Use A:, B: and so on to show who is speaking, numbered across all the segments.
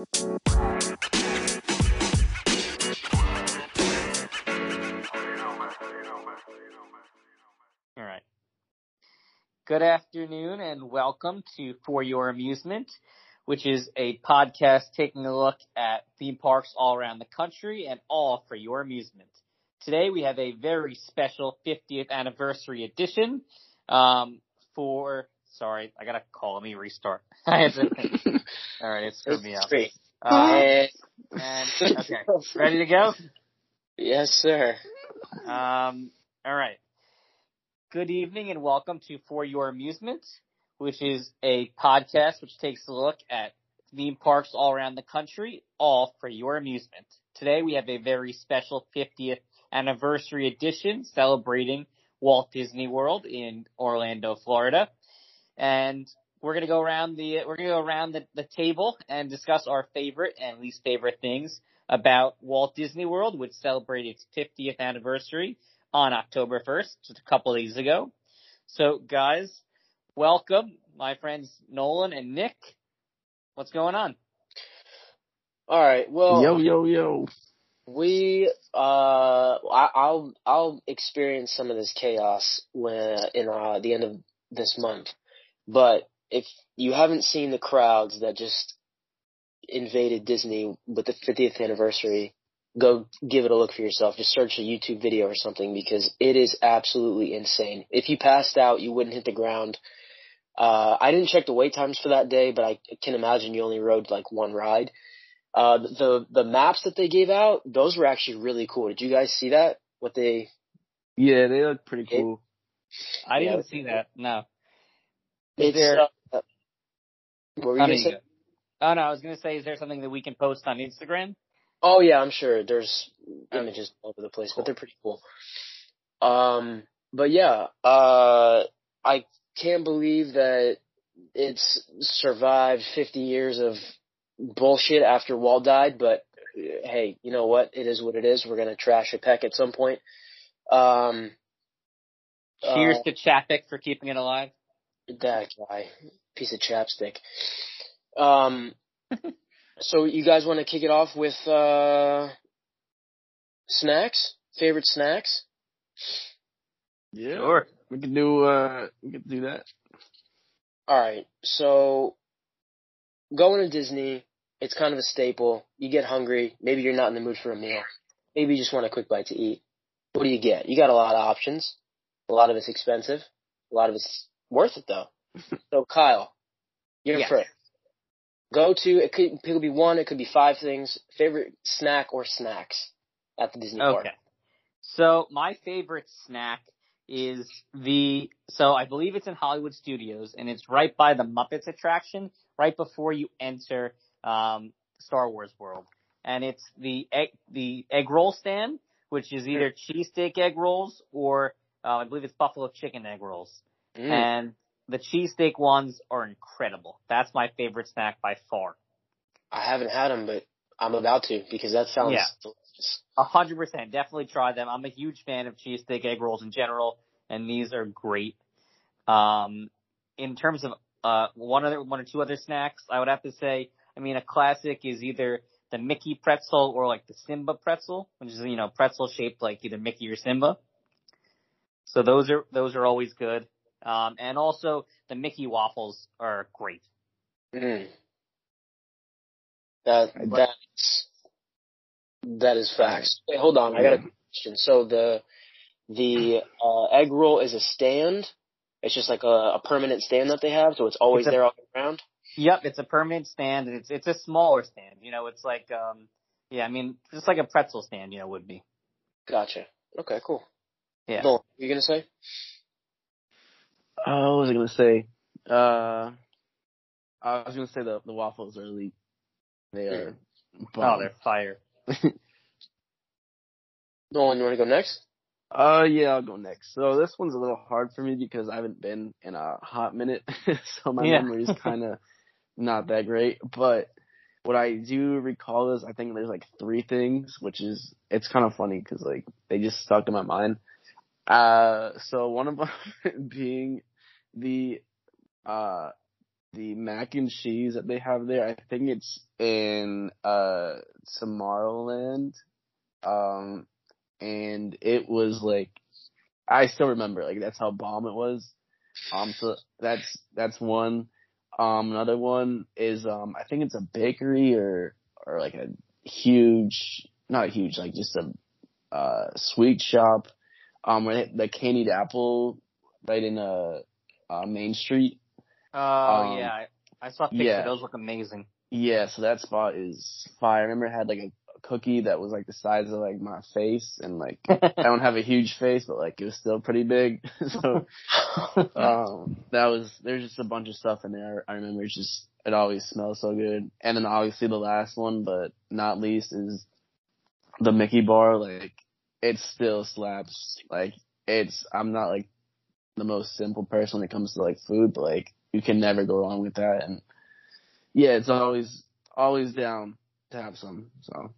A: All right. Good afternoon and welcome to For Your Amusement, which is a podcast taking a look at theme parks all around the country and all for your amusement. Today we have a very special 50th anniversary edition um, for. Sorry, I gotta call. Let me restart. I had to, all right, it screwed me up.
B: Great.
A: Uh, and okay, ready to go?
B: Yes, sir.
A: Um, all right. Good evening and welcome to For Your Amusement, which is a podcast which takes a look at theme parks all around the country, all for your amusement. Today we have a very special 50th anniversary edition celebrating Walt Disney World in Orlando, Florida. And we're gonna go around the we're gonna go around the, the table and discuss our favorite and least favorite things about Walt Disney World, which celebrated its 50th anniversary on October 1st, just a couple days ago. So guys, welcome, my friends Nolan and Nick. What's going on?
B: All right. Well,
C: Yo, yo, yo.
B: we uh, I, I'll I'll experience some of this chaos when in uh, the end of this month. But if you haven't seen the crowds that just invaded Disney with the 50th anniversary, go give it a look for yourself. Just search a YouTube video or something because it is absolutely insane. If you passed out, you wouldn't hit the ground. Uh, I didn't check the wait times for that day, but I can imagine you only rode like one ride. Uh, the the maps that they gave out, those were actually really cool. Did you guys see that? What they?
C: Yeah, they look pretty cool.
A: I
B: Yeah.
A: didn't see that. No. Is there-
B: Uh, what were you
A: Oh, no,
B: say?
A: Oh no, I was gonna say, is there something that we can post on Instagram?
B: Oh yeah, I'm sure there's
A: Okay.
B: images all over the place,
A: Cool.
B: but they're pretty cool. Um, but yeah, uh, I can't believe that it's survived 50 years of bullshit after Walt died, but uh, hey, you know what? It is what it is. We're gonna trash Chapek at some point. Um,
A: Cheers
B: uh,
A: to Chapek for keeping it alive.
B: That guy, piece of chapstick. Um, so you guys want to kick it off with uh, snacks? Favorite snacks?
C: Yeah.
A: Sure.
C: We could do, uh, we could do that.
B: All right. So going to Disney, it's kind of a staple. You get hungry. Maybe you're not in the mood for a meal. Maybe you just want a quick bite to eat. What do you get? You got a lot of options. A lot of it's expensive. A lot of it's worth it though. so Kyle, you're first. Go to it could, it could be one, it could be five things. Favorite snack or snacks at the Disney park.
A: Okay. So my favorite snack is the so I believe it's in Hollywood Studios and it's right by the Muppets attraction, right before you enter um, Star Wars World, and it's the egg the egg roll stand, which is either cheesesteak egg rolls or uh, I believe it's buffalo chicken egg rolls,
B: Mm.
A: and the cheesesteak ones are incredible. That's my favorite snack by far.
B: I haven't had them, but I'm about to because that sounds
A: Yeah.
B: delicious.
A: A hundred percent. Definitely try them. I'm a huge fan of cheesesteak egg rolls in general, and these are great. Um, in terms of uh one other one or two other snacks, I would have to say, I mean, a classic is either the Mickey pretzel or like the Simba pretzel, which is you know pretzel shaped like either Mickey or Simba. So those are those are always good. Um, and also the Mickey waffles are great.
B: Mm. That that's that is facts. Wait, hold on. I got a question. So the the uh, egg roll is a stand. It's just like a, a permanent stand that they have, so it's always
A: It's a-
B: there all year round.
A: Yep, it's a permanent stand, and it's it's a smaller stand. You know, it's like um, yeah, I mean, just like a pretzel stand, you know, would be.
B: Gotcha. Okay, cool.
A: Yeah.
B: Noel, what are you gonna say?
C: Uh, what was I gonna say? Uh, I was gonna say the the waffles are elite. They are.
A: Oh, they're fire.
B: Nolan, you want to go next?
C: Uh, yeah, I'll go next. So this one's a little hard for me because I haven't been in a hot minute, so my
A: Yeah.
C: memory's kind of not that great. But what I do recall is I think there's like three things, which is it's kind of funny because like they just stuck in my mind. Uh, so one of them being the uh the mac and cheese that they have there. I think it's in uh Tomorrowland. Um and it was like I still remember like that's how bomb it was. Um so that's that's one. Um another one is um I think it's a bakery or or like a huge not huge, like just a uh sweet shop. Um where they, the candied apple right in uh, uh Main Street.
A: Oh
C: Um,
A: yeah, I, I saw pictures.
C: yeah.
A: Those look amazing.
C: Yeah, so that spot is fire. I remember it had like a, a cookie that was like the size of like my face and like I don't have a huge face, but like it was still pretty big. so um that was there's just a bunch of stuff in there. I remember it's just it always smells so good. And then obviously the last one, but not least is the Mickey bar. Like it still slaps. Like it's I'm not like the most simple person when it comes to like food, but like you can never go wrong with that. And yeah, it's always always down to have some. So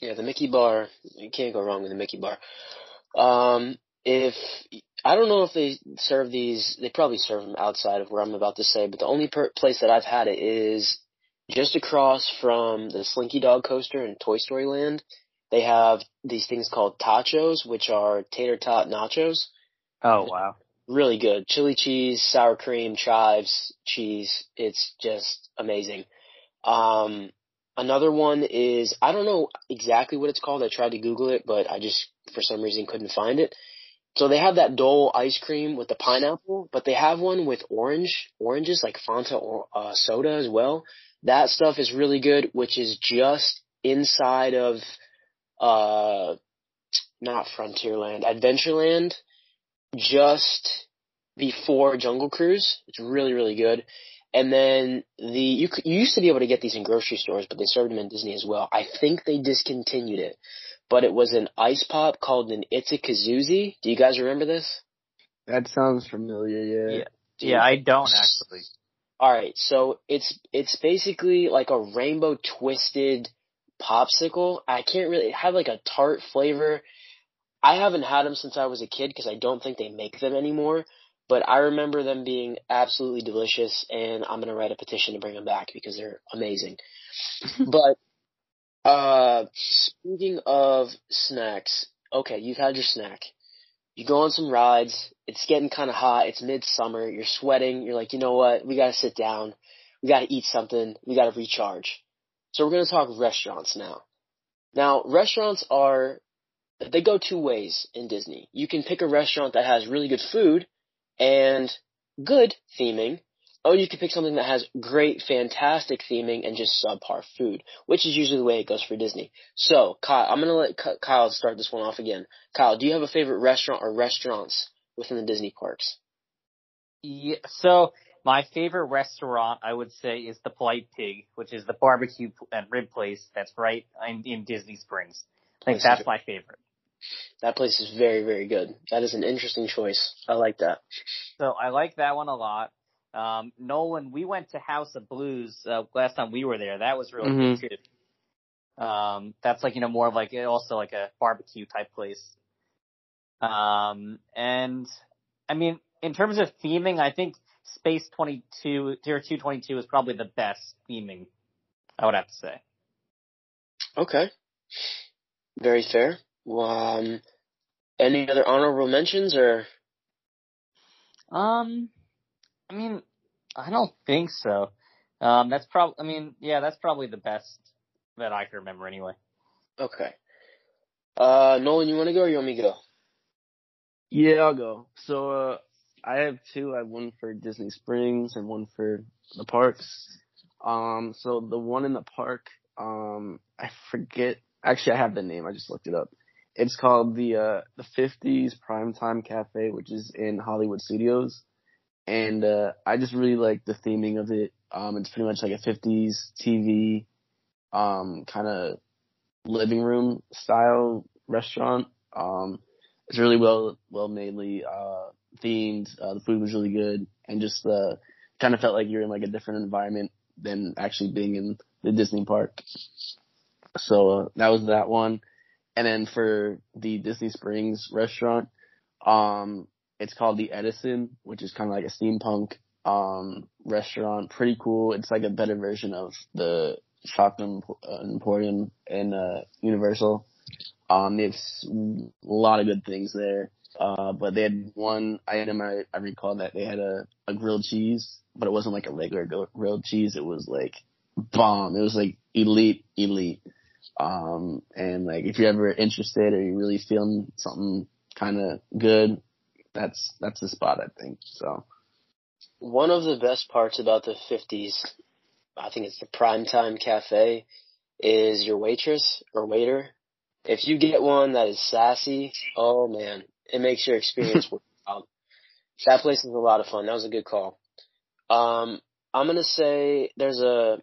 B: Yeah, the Mickey bar. You can't go wrong with the Mickey bar. Um, if I don't know if they serve these, they probably serve them outside of where I'm about to say. But the only per- place that I've had it is just across from the Slinky Dog coaster in Toy Story Land. They have these things called totchos, which are tater tot nachos.
A: Oh wow.
B: Really good. Chili cheese, sour cream, chives, cheese. It's just amazing. Um, another one is, I don't know exactly what it's called. I tried to Google it, but I just, for some reason, couldn't find it. So they have that Dole ice cream with the pineapple, but they have one with orange, oranges like Fanta or uh, soda as well. That stuff is really good, which is just inside of, uh, not Frontierland, Adventureland, just before Jungle Cruise. It's really, really good. And then the you you used to be able to get these in grocery stores, but they served them in Disney as well. I think they discontinued it, but it was an ice pop called an Itzakazuzi. Do you guys remember this?
C: that sounds familiar. Yeah.
A: Yeah. Yeah, I don't actually.
B: All right, so it's it's basically like a rainbow twisted popsicle. I can't really have like a tart flavor. I haven't had them since I was a kid because I don't think they make them anymore. But I remember them being absolutely delicious, and I'm gonna write a petition to bring them back because they're amazing. but uh, speaking of snacks, okay, you've had your snack. You go on some rides. It's getting kind of hot. It's midsummer. You're sweating. You're like, you know what? We gotta sit down. We gotta eat something. We gotta recharge. So we're gonna talk restaurants now. Now, restaurants are they go two ways in Disney. You can pick a restaurant that has really good food and good theming, or you can pick something that has great, fantastic theming and just subpar food, which is usually the way it goes for Disney. So, Kyle, I'm gonna let Kyle start this one off again. Kyle, do you have a favorite restaurant or restaurants within the Disney parks?
A: Yeah, so my favorite restaurant, I would say, is the Polite Pig, which is the barbecue and rib place that's right in, in Disney Springs. I think that's my favorite.
B: That place is very, very good. That is an interesting choice. I like that.
A: So I like that one a lot. Um, Nolan, we went to House of Blues uh, last time we were there. That was really
C: Mhm.
A: good too. Um, that's like you know more of like also like a barbecue type place. Um, and I mean, in terms of theming, I think Space 22, Tier 222 is probably the best theming. I would have to say.
B: Okay. Very fair. Well, Um, any other honorable mentions or?
A: Um, I mean, I don't think so. Um, that's probably, I mean, yeah, that's probably the best that I can remember anyway.
B: Okay. Uh, Nolan, you want to go or you want me to go?
C: Yeah, I'll go. So uh I have two. I have one for Disney Springs and one for the parks. Um so the one in the park, um I forget actually I have the name, I just looked it up. It's called the uh the fifties Primetime Cafe, which is in Hollywood Studios. And uh I just really like the theming of it. Um it's pretty much like a fifties TV um kinda living room style restaurant. Um it's really well well madely uh themed. Uh, the food was really good, and just uh kind of felt like you're in like a different environment than actually being in the Disney park. So uh, that was that one, and then for the Disney Springs restaurant, um, it's called the Edison, which is kind of like a steampunk um restaurant. Pretty cool. It's like a better version of the Chocolate Emporium in uh, Universal. Um, have a lot of good things there. Uh, but they had one item I, I recall that they had a, a grilled cheese, but it wasn't like a regular grilled cheese. It was like bomb. It was like elite, elite. Um, and like if you're ever interested or you're really feeling something kind of good, that's that's the spot I think. So
B: one of the best parts about the 50s, I think it's the primetime cafe, is your waitress or waiter. If you get one that is sassy, oh man, it makes your experience wild. That place is a lot of fun. That was a good call. Um, I'm gonna say there's a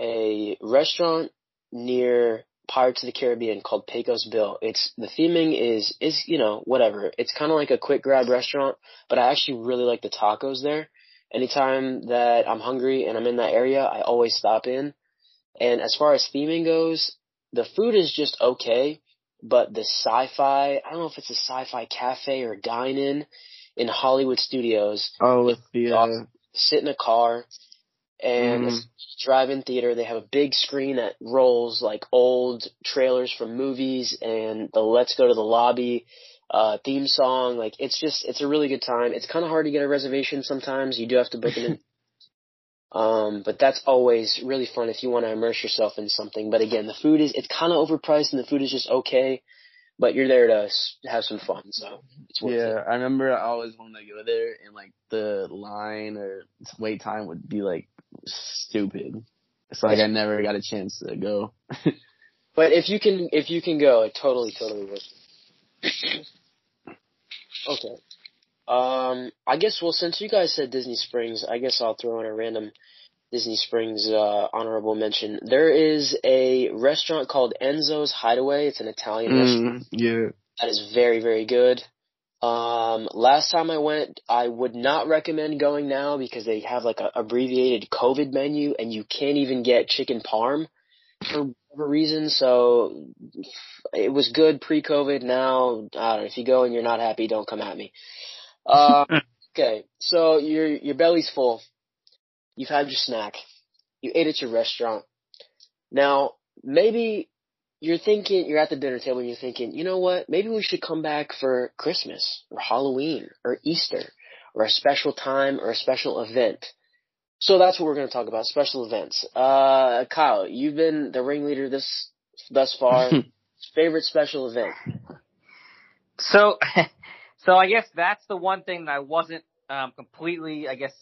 B: a restaurant near Pirates of the Caribbean called Pecos Bill. It's the theming is is you know whatever. It's kind of like a quick grab restaurant, but I actually really like the tacos there. Anytime that I'm hungry and I'm in that area, I always stop in. And as far as theming goes, the food is just okay, but the sci-fi, I don't know if it's a sci-fi cafe or dine-in in Hollywood Studios.
C: Oh, with the uh...
B: sit in a car and mm. drive-in theater. They have a big screen that rolls like old trailers from movies and the "Let's Go to the Lobby" uh, theme song. Like it's just it's a really good time. It's kind of hard to get a reservation sometimes. You do have to book it in. Um, but that's always really fun if you want to immerse yourself in something. But again, the food is, it's kind of overpriced and the food is just okay, but you're there to have some fun. So
C: yeah,
B: it.
C: I remember I always wanted to go there and like the line or wait time would be like stupid. It's like I never got a chance to go.
B: but if you can, if you can go, it totally, totally worth it. okay. Um, I guess, well, since you guys said Disney Springs, I guess I'll throw in a random Disney Springs uh, honorable mention. There is a restaurant called Enzo's Hideaway. It's an Italian mm, restaurant.
C: Yeah.
B: That is very, very good. Um, last time I went, I would not recommend going now because they have like an abbreviated COVID menu and you can't even get chicken parm for whatever reason. So it was good pre-COVID. Now, I don't know, if you go and you're not happy, don't come at me. Uh, okay, so your your belly's full. You've had your snack. You ate at your restaurant. Now, maybe you're thinking, you're at the dinner table and you're thinking, you know what? Maybe we should come back for Christmas or Halloween or Easter or a special time or a special event. So that's what we're going to talk about, special events. Uh, Kyle, you've been the ringleader this, thus far. Favorite special event?
A: So, So I guess that's the one thing that I wasn't um, completely, I guess,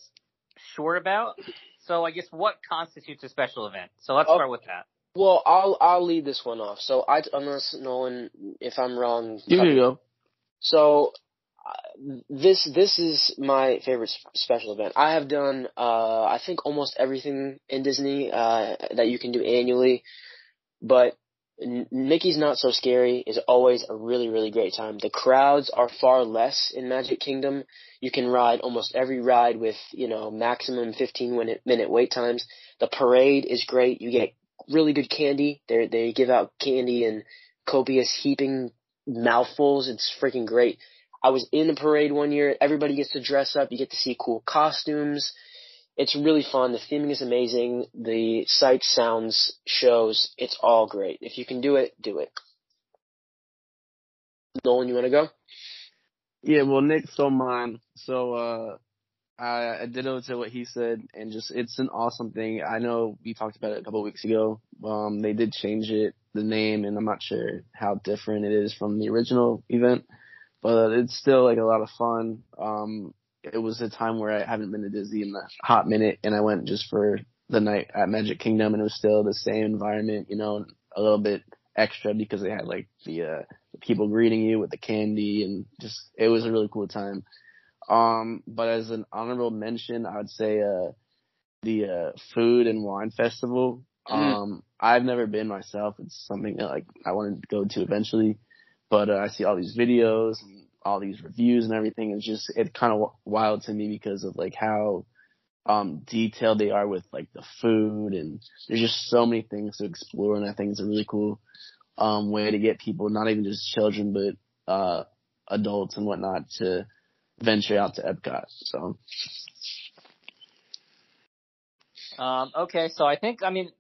A: sure about. So I guess what constitutes a special event? So let's start with that.
B: Well, I'll I'll lead this one off. So I unless Nolan, if I'm wrong,
C: you go.
B: So uh, this this is my favorite special event. I have done uh I think almost everything in Disney uh that you can do annually, but Mickey's Not So Scary is always a really, really great time. The crowds are far less in Magic Kingdom. You can ride almost every ride with, you know, maximum 15 minute, wait times. The parade is great. You get really good candy. They they give out candy and copious heaping mouthfuls. It's freaking great. I was in the parade one year. Everybody gets to dress up. You get to see cool costumes. It's really fun. The theming is amazing. The sights, sounds, shows, it's all great. If you can do it, do it. Nolan, you want to go?
C: Yeah, well, Nick stole mine. So, uh, I, I did to what he said, and just it's an awesome thing. I know we talked about it a couple weeks ago. Um, they did change it, the name, and I'm not sure how different it is from the original event, but it's still like a lot of fun. Um, it was a time where I haven't been to Disney in a hot minute, and I went just for the night at Magic Kingdom, and it was still the same environment, you know, a little bit extra because they had like the, uh, the people greeting you with the candy, and just it was a really cool time. Um, but as an honorable mention, I would say uh, the uh, food and wine festival. Mm-hmm. Um, I've never been myself. It's something that like I wanted to go to eventually, but uh, I see all these videos and all these reviews and everything is just it kind of wild to me because of like how um detailed they are with like the food and there's just so many things to explore and I think it's a really cool um way to get people not even just children but uh adults and whatnot to venture out to Epcot. So
A: Um, okay, so I think I mean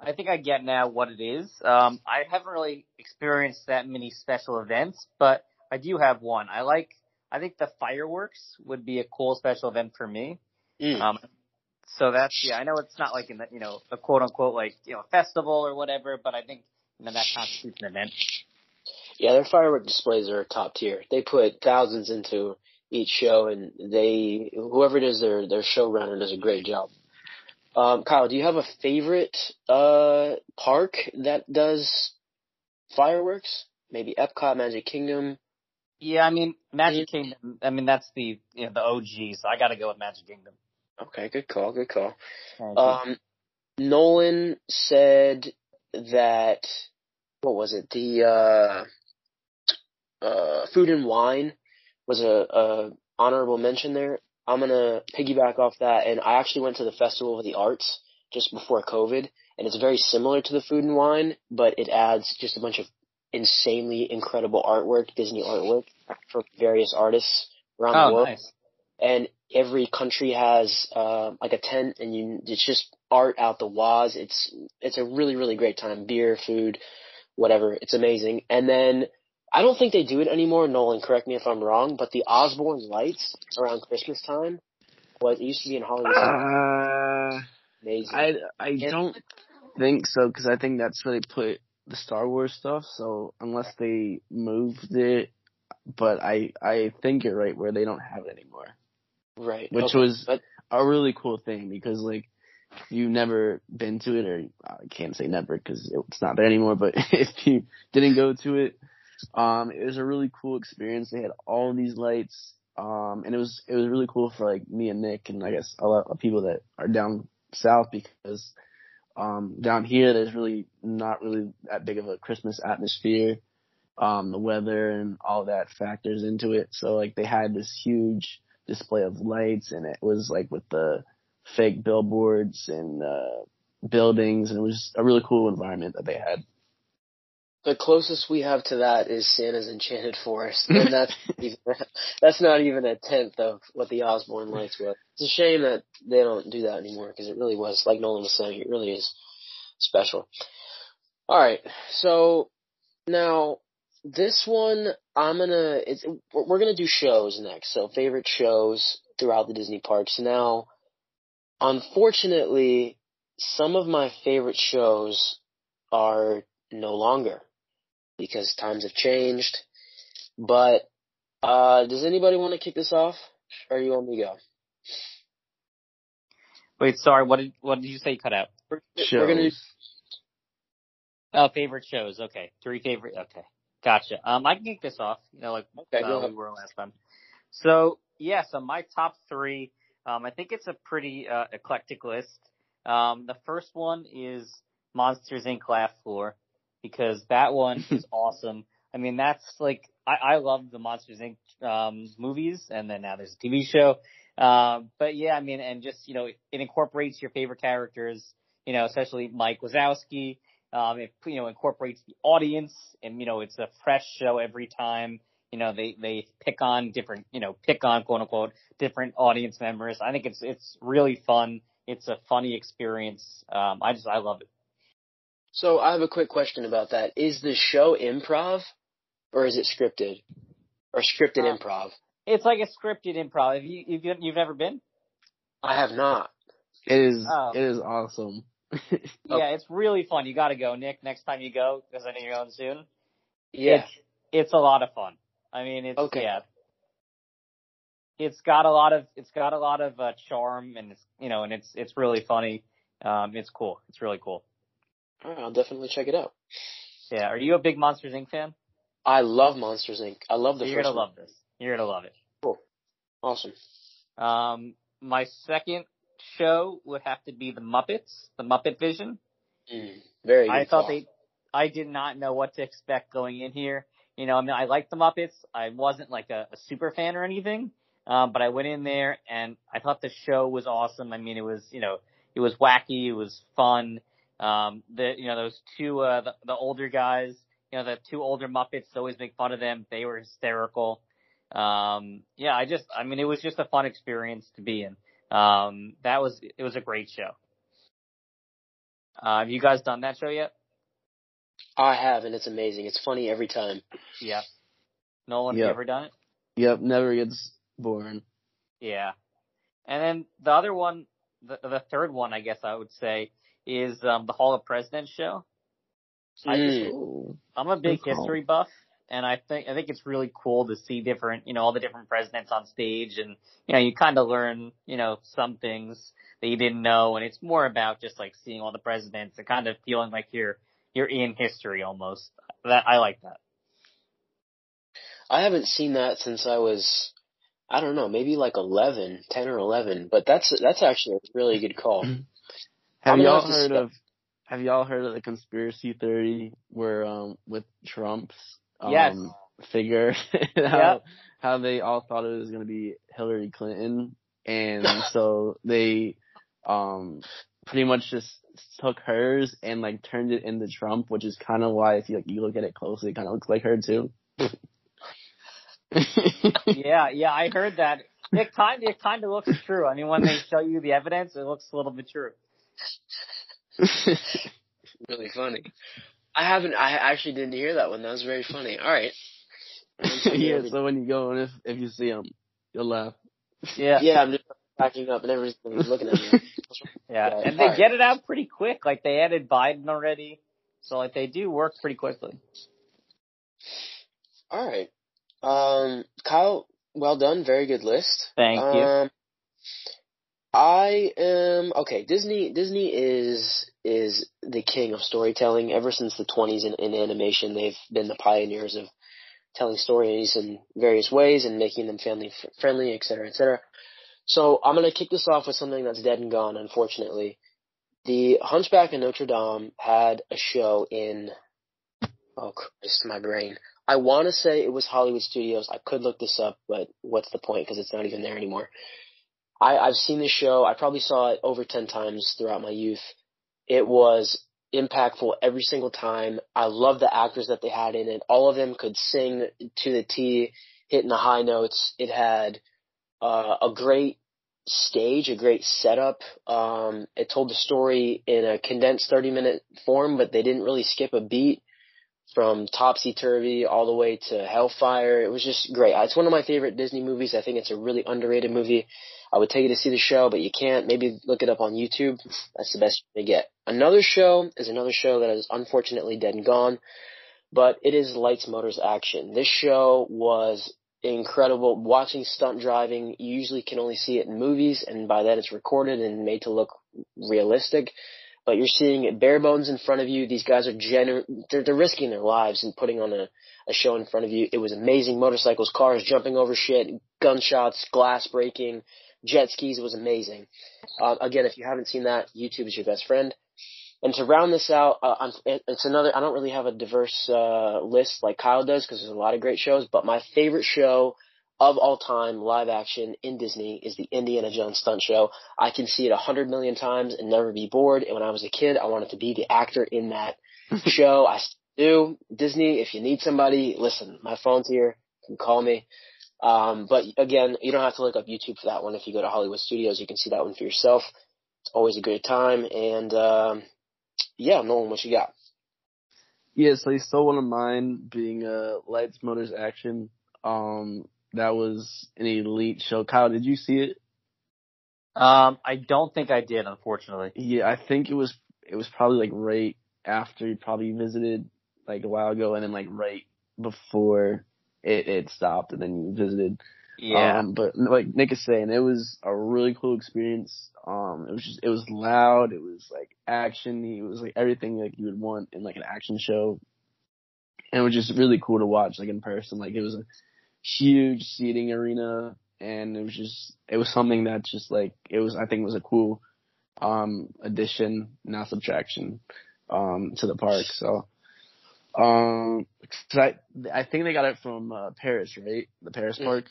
A: I think I get now what it is. Um, I haven't really experienced that many special events, but I do have one. I like I think the fireworks would be a cool special event for me.
B: Mm.
A: Um, so that's yeah. I know it's not like in the you know a quote unquote like you know festival or whatever, but I think you know that constitutes an event.
B: Yeah, their firework displays are top tier. They put thousands into each show, and they whoever does their their showrunner does a great job. Um, Kyle, do you have a favorite uh park that does fireworks? Maybe Epcot, Magic Kingdom.
A: Yeah, I mean Magic Kingdom. I mean that's the you know the OG, so I got to go with Magic Kingdom.
B: Okay, good call, good call. Um, Nolan said that what was it? The uh, uh, food and wine was a, a honorable mention there. I'm gonna piggyback off that, and I actually went to the Festival of the Arts just before COVID, and it's very similar to the food and wine, but it adds just a bunch of insanely incredible artwork, Disney artwork from various artists around the
A: oh,
B: world
A: nice.
B: and every country has uh, like a tent, and you it's just art out the waz. It's it's a really really great time. Beer, food, whatever. It's amazing. And then I don't think they do it anymore. Nolan, correct me if I'm wrong, but the Osborne lights around Christmas time. Was it used to be in Hollywood?
C: Uh,
B: amazing.
C: I I don't think so because I think that's where they put the Star Wars stuff. So unless they moved it, but I I think you're right where they don't have it anymore,
B: right.
C: which
B: okay.
C: was
B: But
C: a really cool thing because like if you've never been to it or I can't say never because it's not there anymore, but if you didn't go to it, um, it was a really cool experience. They had all these lights, um, and it was it was really cool for like me and Nick and I guess a lot of people that are down south because um, down here there's really not really that big of a Christmas atmosphere. Um, the weather and all that factors into it. So like they had this huge display of lights and it was like with the fake billboards and uh buildings and it was a really cool environment that they had.
B: The closest we have to that is Santa's Enchanted Forest, and that's even, that's not even a tenth of what the Osborne lights were. It's a shame that they don't do that anymore because it really was, like Nolan was saying, it really is special. All right, so now this one I'm gonna it's we're we're gonna do shows next. So favorite shows throughout the Disney parks. Now, unfortunately, some of my favorite shows are no longer because times have changed. But uh does anybody want to kick this off? Or you want me to go?
A: Wait, sorry. What did what did you say? You cut out.
B: We're,
C: Shows.
B: we're gonna do
A: Oh, favorite shows. Okay, three favorite. Okay, gotcha. Um, I can kick this off. You know, like
B: Okay,
A: uh, we were last time. So yeah, so my top three. Um, I think it's a pretty uh, eclectic list. Um, the first one is Monsters Inc. Laugh Floor because that one is awesome. I mean, that's like I, I love the Monsters Inc. Um, movies, and then now there's a TV show. Um, but yeah, I mean, and just you know, it incorporates your favorite characters. You know, especially Mike Wazowski. Um, it you know incorporates the audience, and you know, it's a fresh show every time. You know, they they pick on different, you know, pick on quote unquote different audience members. I think it's it's really fun. It's a funny experience. Um, I just I love it.
B: So I have a quick question about that. Is the show improv or is it scripted? Or scripted
A: Uh,
B: improv?
A: It's like a scripted improv. Have you you've, you've never been?
B: I have not.
C: It is
A: Oh.
C: it is awesome.
A: Yeah, it's really fun. You got to go, Nick. Next time you go, because I know you're going soon.
B: Yeah.
A: It's, it's a lot of fun. I mean, it's
B: Okay.
A: yeah. It's got a lot of it's got a lot of uh, charm and it's you know and it's it's really funny. Um, it's cool. It's really cool.
B: All right, I'll definitely check it out.
A: Yeah. Are you a big Monsters Inc. fan?
B: I love Monsters Inc. I love the show.
A: you're
B: first
A: gonna
B: one.
A: love this. You're gonna love it.
B: Cool, awesome.
A: Um, my second show would have to be the Muppets, the Muppet Vision.
B: Mm, very good.
A: I thought
B: call.
A: they, I did not know what to expect going in here. You know, I mean, I like the Muppets. I wasn't like a, a super fan or anything, um, but I went in there and I thought the show was awesome. I mean, it was, you know, it was wacky, it was fun. Um, the, you know, those two, uh, the, the older guys, you know, the two older Muppets always make fun of them. They were hysterical. Um, yeah, I just, I mean, it was just a fun experience to be in. Um, that was, it was a great show. Uh, have you guys done that show yet?
B: I have, and it's amazing. It's funny every time.
A: Yeah. Nolan, have you ever done it?
C: Yep, never gets boring.
A: Yeah. And then the other one, the, the third one, I guess I would say, is um, the Hall of Presidents show. I just,
B: Mm.
C: Oh.
A: I'm a big
C: Good call.
A: history buff, and I think I think it's really cool to see different, you know, all the different presidents on stage, and you know, you kind of learn, you know, some things that you didn't know, and it's more about just like seeing all the presidents and kind of feeling like you're you're in history almost. That I like that.
B: I haven't seen that since I was, I don't know, maybe like 11, 10 or 11, but that's, that's actually a really good call.
C: Have y'all heard of Have y'all heard of the conspiracy theory where um with Trump's um
A: Yes.
C: figure how
A: Yep.
C: how they all thought it was going to be Hillary Clinton and so they um pretty much just took hers and like turned it into Trump, which is kind of why if you like you look at it closely, it kind of looks like her too.
A: yeah, yeah, I heard that. It kind it kind of looks true. I mean, when they show you the evidence, it looks a little bit true.
B: Really funny. I haven't, I actually didn't hear that one. That was very funny. All right.
C: yeah, so when you go and if if you see them, you'll laugh.
A: Yeah,
B: Yeah, I'm just backing up and everybody's looking at me.
A: yeah,
B: Yeah,
A: and they
B: alright.
A: get it out pretty quick. Like they added Biden already, so like they do work pretty quickly.
B: All right. Um, Kyle, well done. Very good list.
A: Thank you.
B: I am okay. Disney Disney is is the king of storytelling. Ever since the 20s in, in animation, they've been the pioneers of telling stories in various ways and making them family friendly, et cetera, et cetera. So I'm gonna kick this off with something that's dead and gone, unfortunately. The Hunchback of Notre Dame had a show in oh Christ, my brain. I want to say it was Hollywood Studios. I could look this up, but what's the point? Because it's not even there anymore. I, I've seen this show. I probably saw it over 10 times throughout my youth. It was impactful every single time. I love the actors that they had in it. All of them could sing to the T, hitting the high notes. It had uh, a great stage, a great setup. Um, it told the story in a condensed 30 minute form, but they didn't really skip a beat from Topsy Turvy all the way to Hellfire. It was just great. It's one of my favorite Disney movies. I think it's a really underrated movie. I would tell you to see the show, but you can't. Maybe look it up on YouTube. That's the best you get. Another show is another show that is unfortunately dead and gone, but it is Lights, Motors, Action. This show was incredible. Watching stunt driving, you usually can only see it in movies, and by that it's recorded and made to look realistic. But you're seeing it bare bones in front of you. These guys are genu- they're, they're risking their lives and putting on a, a show in front of you. It was amazing. Motorcycles, cars jumping over shit, gunshots, glass breaking, jet skis. Was amazing. Uh, again, if you haven't seen that, YouTube is your best friend. And to round this out, uh, I'm, it's another. I don't really have a diverse uh, list like Kyle does because there's a lot of great shows. But my favorite show of all time, live action in Disney, is the Indiana Jones stunt show. I can see it a hundred million times and never be bored. And when I was a kid, I wanted to be the actor in that show. I still do. Disney, if you need somebody, listen, my phone's here. You can call me. Um, but again, you don't have to look up YouTube for that one. If you go to Hollywood Studios, you can see that one for yourself. It's always a great time. And um, yeah, Nolan, what you got?
C: Yeah, so you stole one of mine being uh Lights Motors Action. Um that was an elite show. Kyle, did you see it?
A: Um, I don't think I did, unfortunately.
C: Yeah, I think it was it was probably like right after you probably visited like a while ago and then like right before it, it stopped and then you visited.
A: Yeah.
C: Um, but like Nick is saying, it was a really cool experience. Um, it was just, it was loud. It was like action. It was like everything like you would want in like an action show. And it was just really cool to watch like in person. Like it was a huge seating arena and it was just, it was something that just like, it was, I think was a cool, um, addition, not subtraction, um, to the park. So, um, 'cause I, I think they got it from, uh, Paris, right? The Paris
B: Mm.
C: park.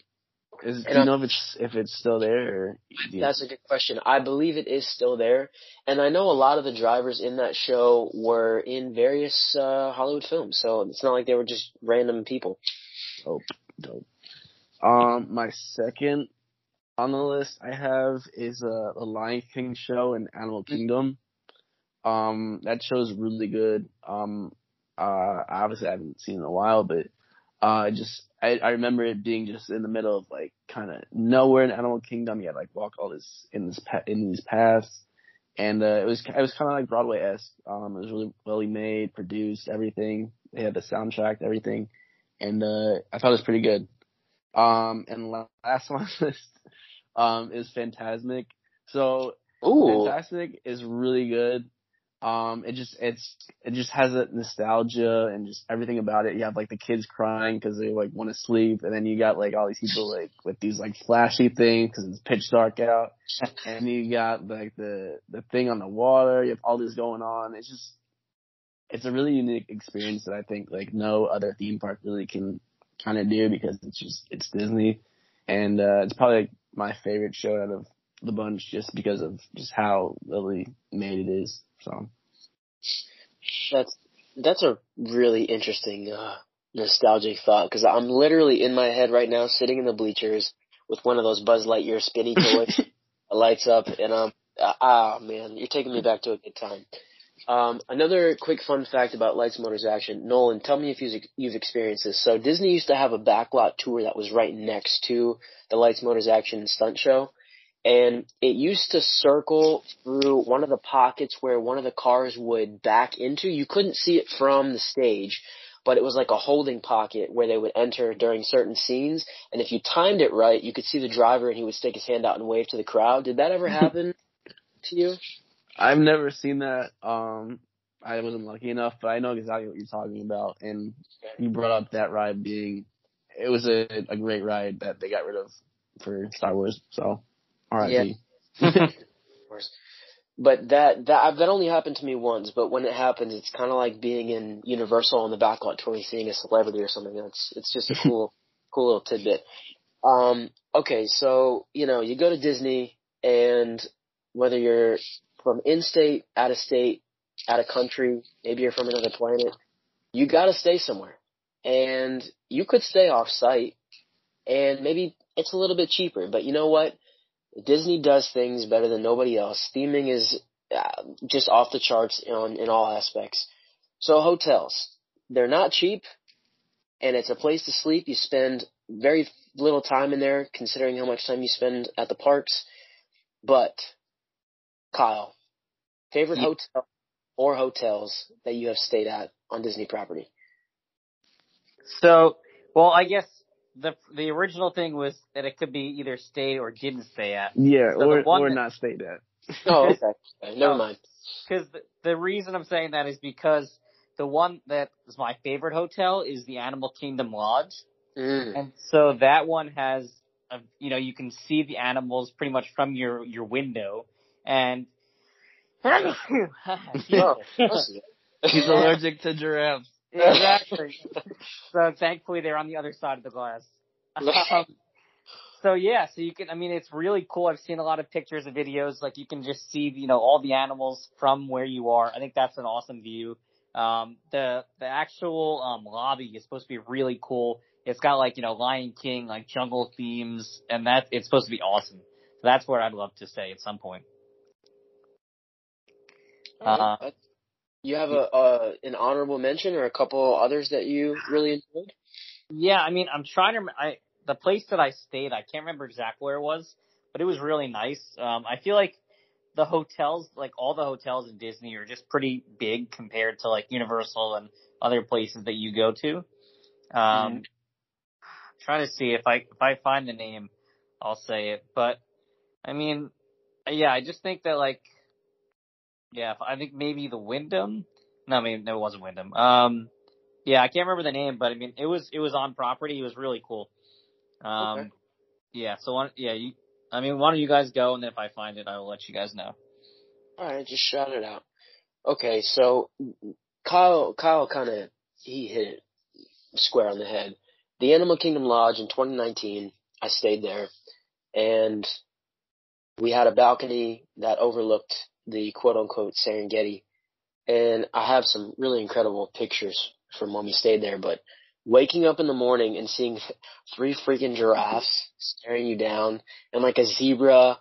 C: Is, do you know if it's if it's still there? Or do you-
B: That's a good question. I believe it is still there, and I know a lot of the drivers in that show were in various uh, Hollywood films, so it's not like they were just random people.
C: Oh, dope. Um, my second on the list I have is uh, the Lion King show and Animal Kingdom. Um, that show is really good. Um, uh, obviously I haven't seen it in a while, but uh, just I, I remember it being just in the middle of like kind of nowhere in Animal Kingdom. You had like walk all this in this pa- in these paths, and uh, it was it was kind of like Broadway esque. Um, it was really well made, produced, everything. They had the soundtrack, everything, and uh, I thought it was pretty good. Um, and last on my list um, is Fantasmic. So
B: Ooh.
C: Fantasmic is really good. Um, it just it's it just has that nostalgia and just everything about it. You have like the kids crying because they like want to sleep, and then you got like all these people like with these like flashy things because it's pitch dark out, and you got like the the thing on the water. You have all this going on. It's just it's a really unique experience that I think like no other theme park really can kind of do because it's just it's Disney, and uh, it's probably like, my favorite show out of the bunch just because of just how really made it is. So
B: That's that's a really interesting uh, nostalgic thought because I'm literally in my head right now, sitting in the bleachers with one of those Buzz Lightyear spinny toys, lights up, and um, ah man, you're taking me back to a good time. Um, another quick fun fact about Lights Motors Action, Nolan, tell me if you've, you've experienced this. So Disney used to have a backlot tour that was right next to the Lights Motors Action stunt show, and it used to circle through one of the pockets where one of the cars would back into. You couldn't see it from the stage, but it was like a holding pocket where they would enter during certain scenes. And if you timed it right, you could see the driver and he would stick his hand out and wave to the crowd. Did that ever happen to you?
C: I've never seen that. Um, I wasn't lucky enough, but I know exactly what you're talking about. And you brought up that ride being, it was a, a great ride that they got rid of for Star Wars. So, R.I.P.
B: But that that that only happened to me once. But when it happens, it's kind of like being in Universal on the backlot tour and seeing a celebrity or something. It's it's just a cool cool little tidbit. Um, okay, so you know you go to Disney, and whether you're from in-state, out of state, out of country, maybe you're from another planet, you got to stay somewhere, and you could stay off-site, and maybe it's a little bit cheaper. But you know what? Disney does things better than nobody else. Theming is uh, just off the charts on in all aspects. So hotels, they're not cheap, and it's a place to sleep. You spend very little time in there, considering how much time you spend at the parks. But Kyle, favorite
A: Yeah.
B: hotel or hotels that you have stayed at on Disney property?
A: So, well, I guess the the original thing was that it could be either stayed or didn't stay at.
C: Yeah,
A: So
C: or or
A: that-
C: not stayed at.
B: Oh, okay. okay never mind.
A: Because the, the reason I'm saying that is because the one that is my favorite hotel is the Animal Kingdom Lodge,
B: Mm.
A: and so that one has, a, you know, you can see the animals pretty much from your your window, and
B: Oh, that's-
C: He's allergic to giraffes.
A: Exactly. so thankfully they're on the other side of the glass. Um, so yeah, so you can, I mean, it's really cool. I've seen a lot of pictures and videos. Like you can just see, you know, all the animals from where you are. I think that's an awesome view. Um, the, the actual, um, lobby is supposed to be really cool. It's got like, you know, Lion King, like jungle themes, and that, it's supposed to be awesome. So that's where I'd love to stay at some point.
B: Alright, uh, you have a uh, an honorable mention or a couple others that you really enjoyed?
A: Yeah, I mean, I'm trying to. I the place that I stayed, I can't remember exactly where it was, but it was really nice. Um, I feel like the hotels, like all the hotels in Disney, are just pretty big compared to like Universal and other places that you go to. Um, trying to see if I if I find the name, I'll say it. But I mean, yeah, I just think that like, yeah, I think maybe the Wyndham. No, maybe no, it wasn't Wyndham. Um, yeah, I can't remember the name, but I mean, it was it was on property. It was really cool. Um,
B: Okay.
A: yeah. So one, yeah, you. I mean, why don't you guys go, and then if I find it, I will let you guys know.
B: All right, just shout it out. Okay, so Kyle, Kyle kind of he hit it square on the head. The Animal Kingdom Lodge in 2019, I stayed there, and we had a balcony that overlooked the quote unquote Serengeti, and I have some really incredible pictures from when we stayed there. But waking up in the morning and seeing three freaking giraffes staring you down, and like a zebra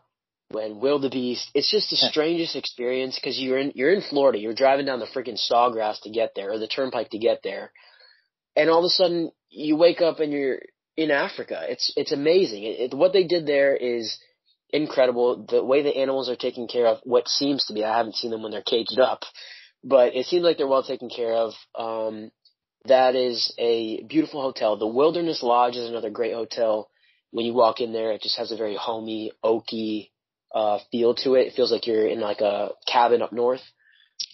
B: and wildebeest. It's just the strangest experience because you're in you're in Florida. You're driving down the freaking Sawgrass to get there, or the Turnpike to get there, and all of a sudden you wake up and you're in Africa. It's it's amazing. It, it, what they did there is incredible. The way the animals are taken care of. What seems to be, I haven't seen them when they're caged up, but it seems like they're well taken care of. Um, that is a beautiful hotel. The Wilderness Lodge is another great hotel. When you walk in there, it just has a very homey, oaky uh, feel to it. It feels like you're in like a cabin up north.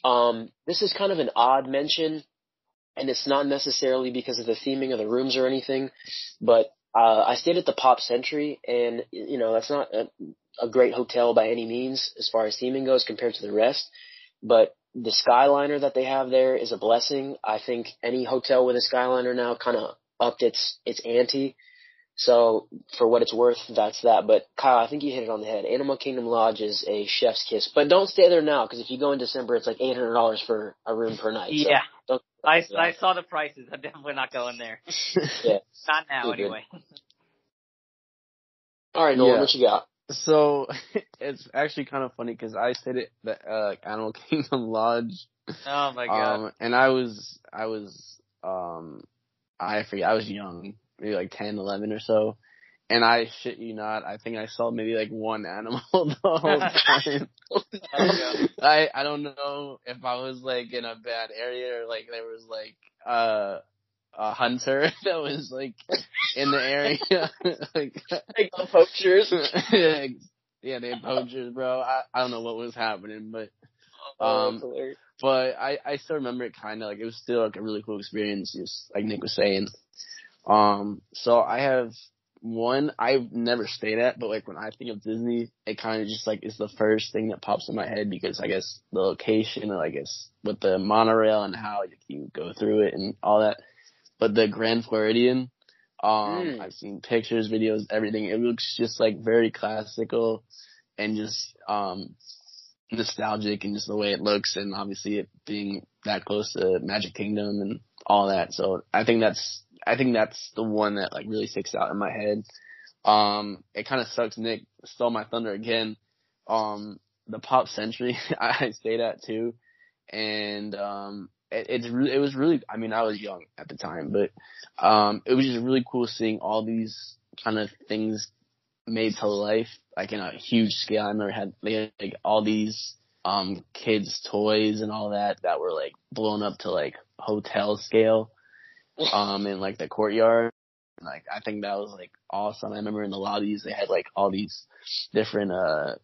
B: Um, this is kind of an odd mention, and it's not necessarily because of the theming of the rooms or anything, but uh, I stayed at the Pop Century, and you know that's not a, a great hotel by any means as far as theming goes compared to the rest, but the Skyliner that they have there is a blessing. I think any hotel with a Skyliner now kind of upped its its ante. So for what it's worth, that's that. But Kyle, I think you hit it on the head. Animal Kingdom Lodge is a chef's kiss, but don't stay there now because if you go in December, it's like eight hundred dollars for a room per night.
A: Yeah,
B: so
A: I I saw the prices. I'm definitely not going there.
B: yeah,
A: not now
B: Too good.
A: anyway.
B: All right, Nolan,
C: Yeah.
B: what you got?
C: So it's actually kind of funny because I stayed at the uh, Animal Kingdom Lodge,
A: Oh my god.
C: um, and I was I was um I forget I was young, maybe like 10, 11 or so, and I shit you not, I think I saw maybe like one animal the whole time.
A: Oh.
C: I I don't know if I was like in a bad area or like there was like uh a hunter that was like in the area like
B: Like the poachers.
C: yeah, they poachers, bro. I, I don't know what was happening, but
B: Oh,
C: Um,
B: hilarious.
C: but I I still remember it kind of like it was still like a really cool experience, just like Nick was saying. Um, so I have one I've never stayed at, but like when I think of Disney, it kind of just like is the first thing that pops in my head because I guess the location, I guess with the monorail and how you can go through it and all that. But the Grand Floridian, um,
B: Mm.
C: I've seen pictures, videos, everything. It looks just like very classical and just um nostalgic and just the way it looks and obviously it being that close to Magic Kingdom and all that. So I think that's I think that's the one that like really sticks out in my head. Um it kind of sucks Nick stole my thunder again. Um the Pop Century I stayed at too and um it, it's really it was really I mean I was young at the time but um it was just really cool seeing all these kind of things made to life like in a huge scale. I remember had had like all these um kids toys and all that that were like blown up to like hotel scale um in like the courtyard. Like I think that was like awesome. I remember in the lobbies they had like all these different uh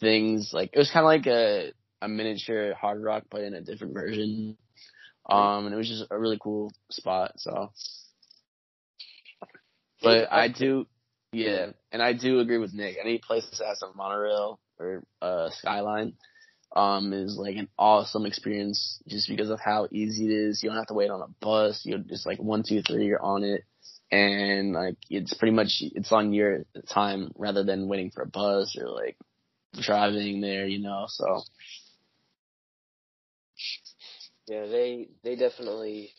C: things like it was kind of like a a miniature hard rock but in a different version. Um and it was just a really cool spot. So but I do, yeah, and I do agree with Nick. Any place that has a monorail or uh, skyline, um, is like an awesome experience just because of how easy it is. You don't have to wait on a bus. You just like one, two, three, you're on it, and like it's pretty much it's on your time rather than waiting for a bus or like driving there. You know, so
B: Yeah, they they definitely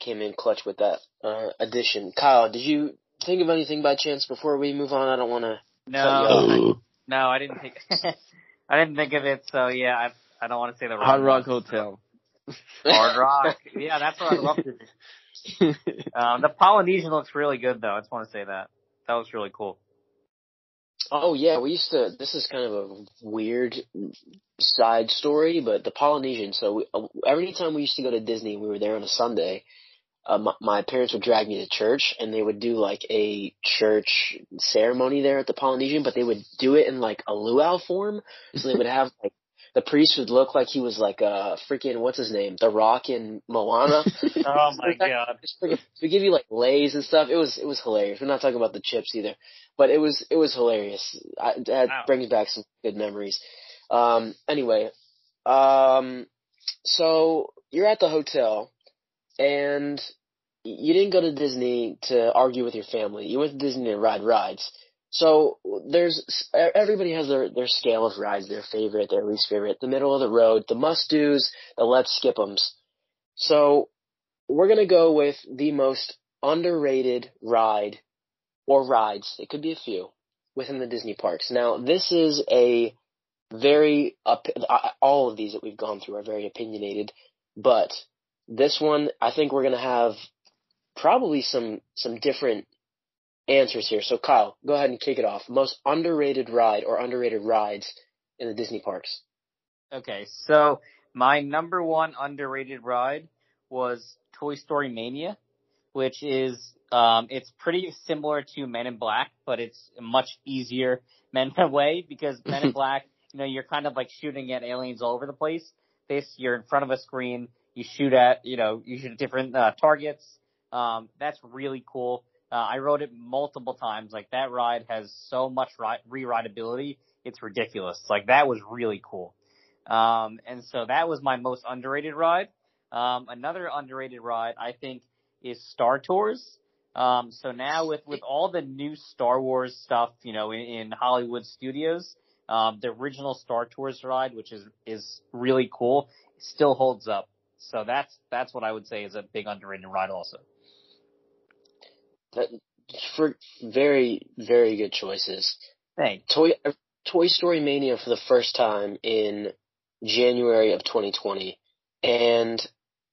B: came in clutch with that uh, addition. Kyle, did you think of anything by chance before we move on? I don't want to.
A: no, no, I didn't think. I didn't think of it. So yeah, I I don't want to say the wrong
C: Hard Rock
A: one.
C: Hotel.
A: Hard Rock. Yeah, that's what I love to do. Um, the Polynesian looks really good though. I just want to say that. That was really cool.
B: Oh yeah, we used to. This is kind of a weird side story, but the Polynesian. So we, uh, every time we used to go to Disney, we were there on a Sunday. Uh, my, my parents would drag me to church, and they would do like a church ceremony there at the Polynesian, but they would do it in like a luau form. So they would have like the priest would look like he was like a freaking what's his name, The Rock in Moana.
A: Oh my god.
B: Just We give you like leis and stuff. It was it was hilarious. We're not talking about the chips either, but it was it was hilarious. I, that
A: Wow.
B: brings back some good memories. Um, anyway, um, so you're at the hotel, and you didn't go to Disney to argue with your family. You went to Disney to ride rides. So there's everybody has their their scale of rides, their favorite, their least favorite, the middle of the road, the must dos, the let's skip 'ems. So we're gonna go with the most underrated ride or rides. It could be a few. within the Disney parks. Now, this is a very up. All of these that we've gone through are very opinionated, but this one, I think we're gonna have probably some some different answers here. So, Kyle, go ahead and kick it off. Most underrated ride or underrated rides in the Disney parks.
A: Okay, so my number one underrated ride was Toy Story Mania, which is um, it's pretty similar to Men in Black, but it's much easier Men in a way because Men in Black, you know, you're kind of like shooting at aliens all over the place. This, you're in front of a screen, you shoot at, you know, you shoot at different uh, targets. Um, that's really cool. Uh, I rode it multiple times. Like that ride has so much ri- re-rideability. It's ridiculous. Like that was really cool. Um, and so that was my most underrated ride. Um, another underrated ride, I think, is Star Tours. Um, so now with, with all the new Star Wars stuff, you know, in, in Hollywood studios, um, the original Star Tours ride, which is, is really cool, still holds up. So that's, that's what I would say is a big underrated ride also.
B: That, for very, very good choices.
A: Thanks.
B: Toy, uh, Toy Story Mania for the first time in January of 2020. And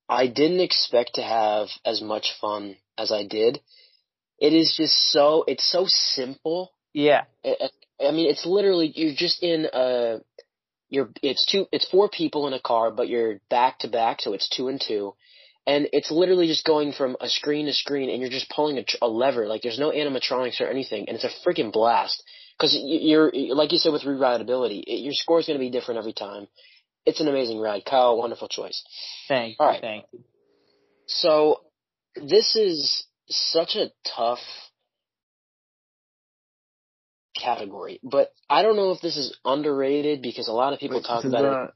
B: I didn't expect to have as much fun as I did. It is just so, it's so simple.
A: Yeah.
B: I, I mean, it's literally, you're just in a, you're, it's two, it's four people in a car, but you're back to back, so it's two and two. And it's literally just going from a screen to screen and you're just pulling a, a lever. Like there's no animatronics or anything. And it's a freaking blast. Cause you're, like you said with re-rideability, your score is going to be different every time. It's an amazing ride. Kyle, wonderful choice.
A: Thank
B: All
A: you.
B: right.
A: Thank you.
B: So this is such a tough category, but I don't know if this is underrated because a lot of people
C: Wait,
B: talk about
C: the-
B: it.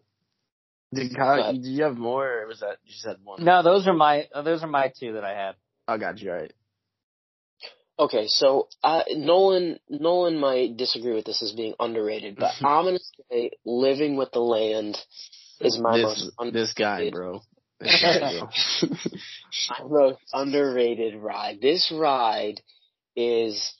C: Did Kyle, did you have more, or was that you just had one?
A: No, those are my, those are my two that I had.
C: I got you. All right.
B: Okay, so uh, Nolan Nolan might disagree with this as being underrated, but I'm gonna say Living with the Land is my
C: this
B: most un-
C: this guy, bro. This guy, bro.
B: my most underrated ride. This ride is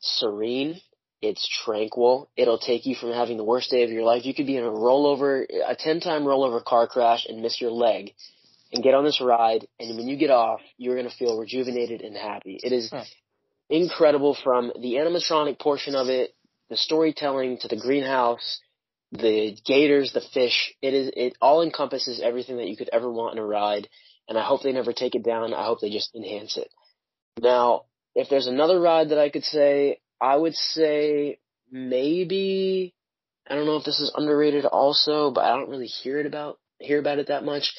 B: serene. It's tranquil. It'll take you from having the worst day of your life. You could be in a rollover, a 10 time rollover car crash and miss your leg and get on this ride. And when you get off, you're going to feel rejuvenated and happy. It is
A: Huh.
B: incredible from the animatronic portion of it, the storytelling to the greenhouse, the gators, the fish. It is, it all encompasses everything that you could ever want in a ride. And I hope they never take it down. I hope they just enhance it. Now, if there's another ride that I could say, I would say maybe I don't know if this is underrated also, but I don't really hear it about hear about it that much.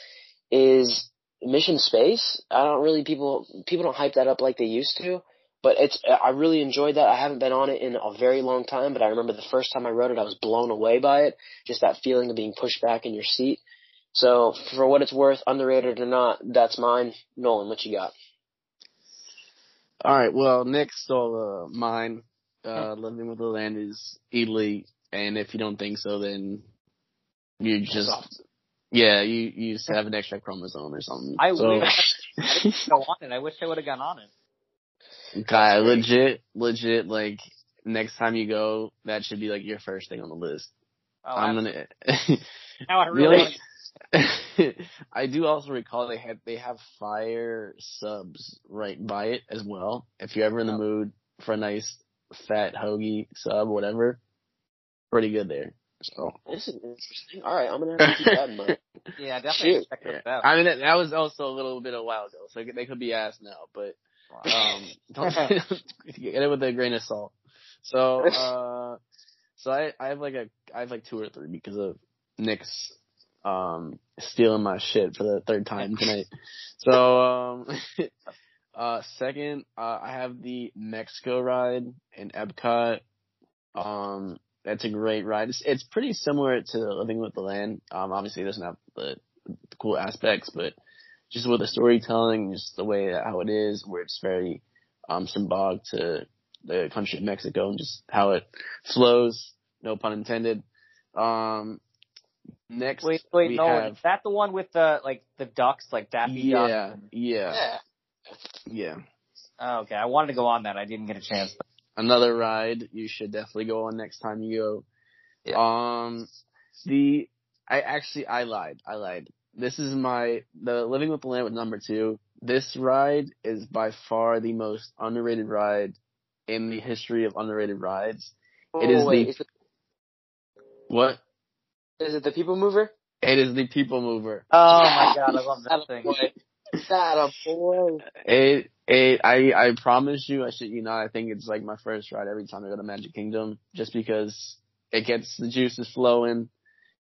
B: Is Mission Space? I don't really people people don't hype that up like they used to, but it's I really enjoyed that. I haven't been on it in a very long time, but I remember the first time I rode it, I was blown away by it. Just that feeling of being pushed back in your seat. So for what it's worth, underrated or not, that's mine. Nolan, what you got?
C: All right. Well, next, so uh, mine, uh, living with the land is elite, and if you don't think so, then you just yeah, you you just have an extra chromosome or something.
A: I
C: so,
A: wish go on it. I wish I would have gone on it.
C: Kai, legit, legit, like next time you go, that should be like your first thing on the list.
A: Oh,
C: I'm gonna.
A: now I really,
C: really? I do also recall they had they have fire subs right by it as well. If you're ever in the
A: Oh.
C: mood for a nice fat hoagie sub, whatever, pretty good there. So
B: This is interesting. All right, I'm gonna have to keep that in mind.
A: yeah, definitely
B: Shoot.
A: check
C: yeah.
A: those out.
C: I mean that, that was also a little bit a while ago, so they could be asked now, but um, don't get it with a grain of salt. So uh, so I I have like a I have like two or three because of Nick's um stealing my shit for the third time tonight. So um uh second uh I have the Mexico ride in Epcot. Um that's a great ride. It's, it's pretty similar to Living with the Land. Um obviously it doesn't have the, the cool aspects, but just with the storytelling, just the way that how it is, where it's very um symbolic to the country of Mexico and just how it flows, no pun intended. Um next
A: Wait, wait,
C: we
A: no,
C: have
A: is that the one with the like the ducks, like Daffy Duck?
C: yeah, yeah,
B: Yeah.
C: yeah.
A: Oh, okay, I wanted to go on that. I didn't get a chance.
C: another ride you should definitely go on next time you go. Um, the I actually I lied. I lied. This is my the Living with the Land with number two. This ride is by far the most underrated ride in the history of underrated rides.
B: Oh,
C: It is
B: wait,
C: the-
B: is, it,
C: What?
B: is it the People Mover?
C: It is the People Mover.
A: Oh my god, I love that thing.
B: That a boy.
C: It it I I promise you I shit you not I think it's like my first ride every time I go to Magic Kingdom just because it gets the juices flowing.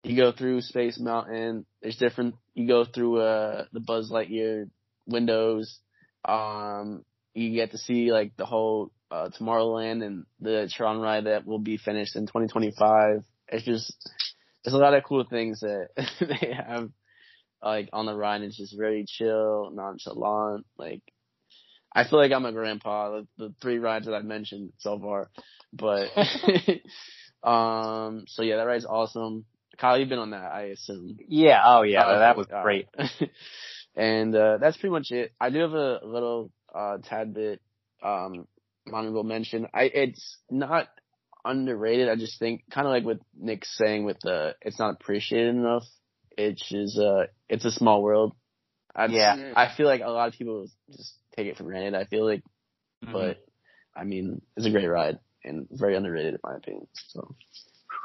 C: You go through Space Mountain. There's different. You go through uh the Buzz Lightyear windows. Um, you get to see like the whole uh Tomorrowland and the Tron ride that will be finished in 2025. It's just there's a lot of cool things that they have like on the ride. It's just very chill, nonchalant. Like I feel like I'm a grandpa. The, the three rides that I've mentioned so far, but um, so yeah, that ride's awesome. Kyle, you've been on that, I assume.
A: Yeah, oh yeah,
C: Oh,
A: that was
C: all
A: great.
C: and uh, that's pretty much it. I do have a little uh, tad bit um, honorable mention. I it's not underrated. I just think kind of like what Nick's saying with the it's not appreciated enough. It's just uh, it's a small world. I
A: Yeah.
C: I feel like a lot of people just take it for granted. I feel like,
A: Mm-hmm.
C: but I mean, it's a great ride and very underrated in my opinion. So.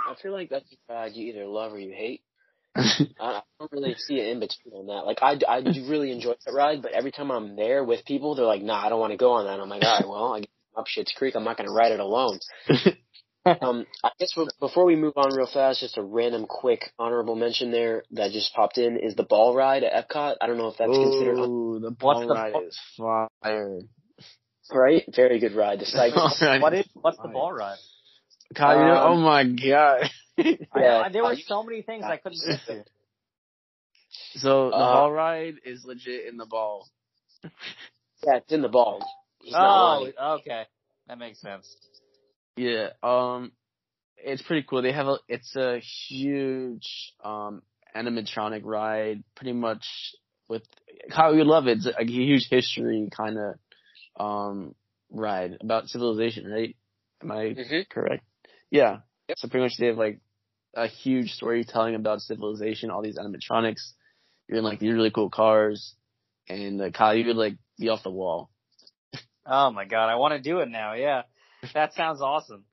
B: I feel like that's a ride you either love or you hate. I, I don't really see an in between on that. Like I, I do really enjoy that ride, but every time I'm there with people, they're like, "Nah, I don't want to go on that." I'm like, "All right, well, I guess I'm up Shit's Creek. I'm not going to ride it alone." um, I guess before we move on real fast, just a random quick honorable mention there that just popped in is the ball ride at Epcot. I don't know if that's considered un-
C: Ooh, the ball
A: the
C: ride
A: ball-
C: is fire.
B: right. Very good ride. The cycle.
C: Ball ride
A: What is what's the ball ride?
C: Kyle,
B: Um,
C: oh my god.
B: Yeah.
A: I, there were so many things I couldn't get to.
C: so the
B: Uh,
C: ball ride is legit in the ball.
B: Yeah, it's in the ball. He's
A: Oh, okay, that makes sense.
C: Yeah. Um, it's pretty cool. They have a, it's a huge, um, animatronic ride, pretty much with, Kyle, you love it. It's a, huge history kind of, um, ride about civilization, right? Am I
B: Mhm.
C: correct? Yeah.
B: Yep.
C: So pretty much they have like a huge storytelling about civilization, all these animatronics. You're in like these really cool cars, and uh, Kyle, you could like be off the wall.
A: Oh my god, I want to do it now. Yeah, that sounds awesome.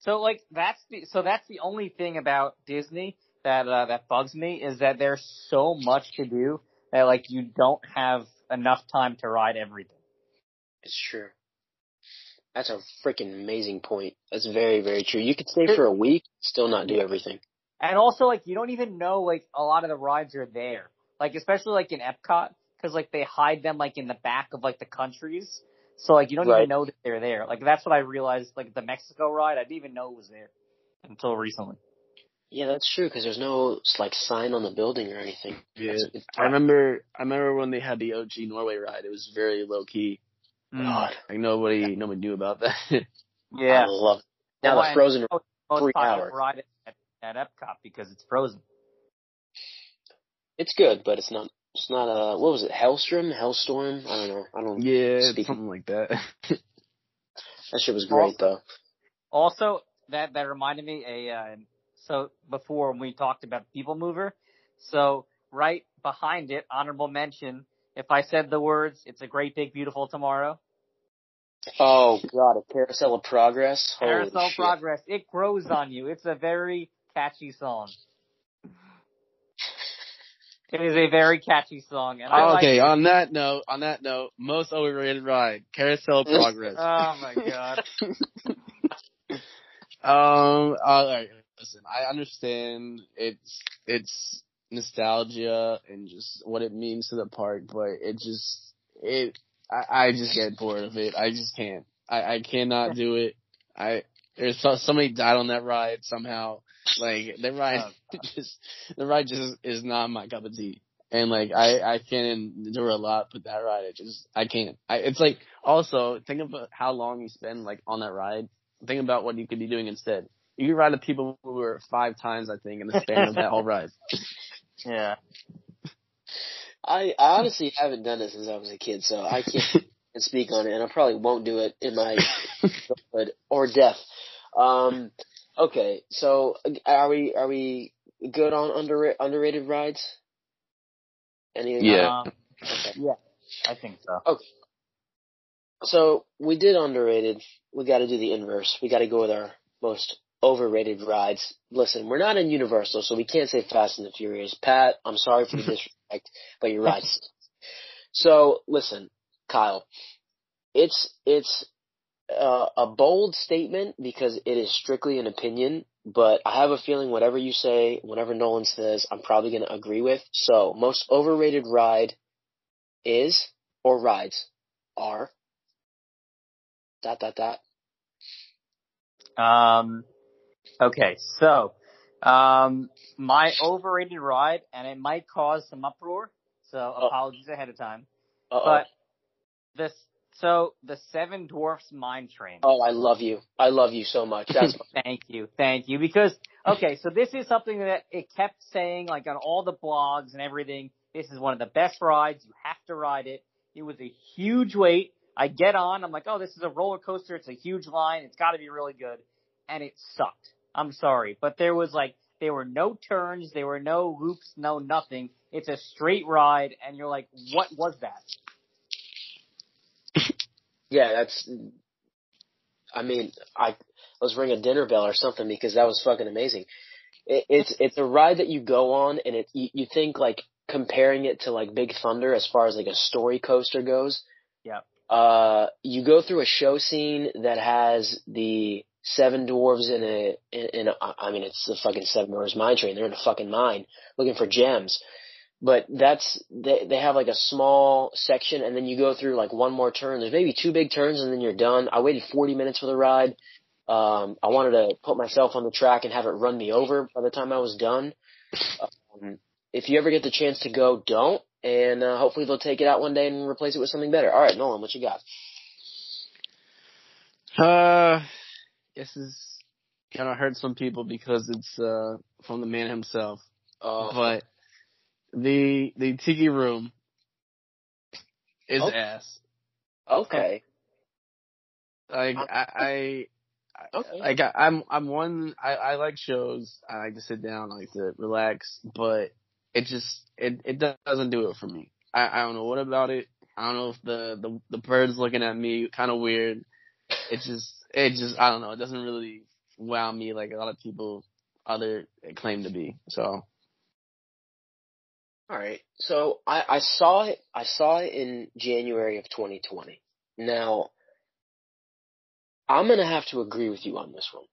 A: So like that's the so that's the only thing about Disney that uh, that bugs me is that there's so much to do that like you don't have enough time to ride everything.
B: It's true. That's a freaking amazing point. That's very, very true. You could stay for a week, still not do everything.
A: And also like you don't even know like a lot of the rides are there. Like especially like in Epcot because like they hide them like in the back of like the countries. So like you don't
B: Right.
A: even know that they're there. Like that's what I realized like the Mexico ride I didn't even know it was there until recently.
B: Yeah, that's true because there's no like sign on the building or anything.
C: Yeah. I remember, I remember when they had the OG Norway ride. It was very low key. Mm.
B: God,
C: Like nobody, nobody knew about that.
A: Yeah.
B: I love it. Now
A: Well,
B: the Frozen.
A: most
B: Three
A: popular
B: hours.
A: ride at, at Epcot because it's frozen.
B: It's good, but it's not. It's not a. What was it? Hellstrom, Hellstorm. I don't know. I don't.
C: yeah,
B: Speaking-
C: something like that.
B: That shit was great though.
A: Also, that that reminded me a uh, so before when we talked about People Mover, so right behind it, honorable mention. If I said the words, "It's a great big beautiful tomorrow,"
B: Oh god, a carousel of progress. Holy
A: Carousel
B: shit.
A: Progress, it grows on you. It's a very catchy song. It is a very catchy song, and I like
C: okay, on that note, on that note, most overrated ride, Carousel Progress.
A: Oh my god.
C: um, alright, listen, I understand it's, it's nostalgia and just what it means to the park, but it just, it, I, I just get bored of it. I just can't. I, I cannot do it. I, there's so, somebody died on that ride somehow. Like, the ride just, the ride just is not my cup of tea. And like, I, I can endure a lot, but that ride, it just, I can't. I, it's like, also, think about how long you spend like on that ride. Think about what you could be doing instead. You could ride a people mover five times, I think, in the span of that whole ride.
A: Yeah.
B: I, I honestly haven't done it since I was a kid, so I can't speak on it, and I probably won't do it in my childhood or death. Um, okay, so are we are we good on under underrated rides? Any?
C: Yeah.
A: Um,
B: Okay.
A: yeah, I think so. Okay.
B: So we did underrated. We got to do the inverse. We got to go with our most overrated rides. Listen, we're not in Universal, so we can't say Fast and the Furious. Pat, I'm sorry for the disrespect, but you're right. So listen, Kyle, it's it's uh, a bold statement because it is strictly an opinion. But I have a feeling whatever you say, whatever Nolan says, I'm probably going to agree with. So most overrated ride is or rides are dot dot dot.
A: Um, okay, so um, my overrated ride, and it might cause some uproar, so apologies ahead of time.
B: Uh-oh.
A: But this, so the Seven Dwarfs Mine Train.
B: Oh, I love you. I love you so much. That's
A: Thank you, thank you. Because okay, so this is something that it kept saying, like on all the blogs and everything. This is one of the best rides. You have to ride it. It was a huge wait. I get on. I'm like, oh, this is a roller coaster. It's a huge line. It's got to be really good. And it sucked. I'm sorry, but there was like there were no turns, there were no loops, no nothing. It's a straight ride, and you're like, what was that?
B: Yeah. That's. I mean, I let's ring a dinner bell or something because that was fucking amazing. It, it's it's a ride that you go on, and it you, you think like comparing it to like Big Thunder as far as like a story coaster goes.
A: Yep.
B: Uh, you go through a show scene that has the seven dwarves in a in, in a, I mean it's the fucking seven dwarves mine train. They're in a fucking mine looking for gems. But that's they they have like a small section and then you go through like one more turn. There's maybe two big turns and then you're done. I waited 40 minutes for the ride. Um, I wanted to put myself on the track and have it run me over by the time I was done. Um, if you ever get the chance to go, don't. And uh, hopefully they'll take it out one day and replace it with something better. All right, Nolan, what you got?
C: Uh, this is gonna hurt some people because it's uh from the man himself.
B: Uh,
C: But the the tiki room is
B: Oh.
C: ass.
B: okay.
C: Like uh, I, I
B: Okay.
C: like I, I'm I'm one I, I like shows. I like to sit down, I like to relax, but it just it it doesn't do it for me. I, I don't know what about it. I don't know if the the the bird's looking at me kind of weird. It just it just I don't know. It doesn't really wow me like a lot of people other claim to be. So
B: All right. So I, I saw it. I saw it in January of 2020. Now, I'm gonna have to agree with you on this one,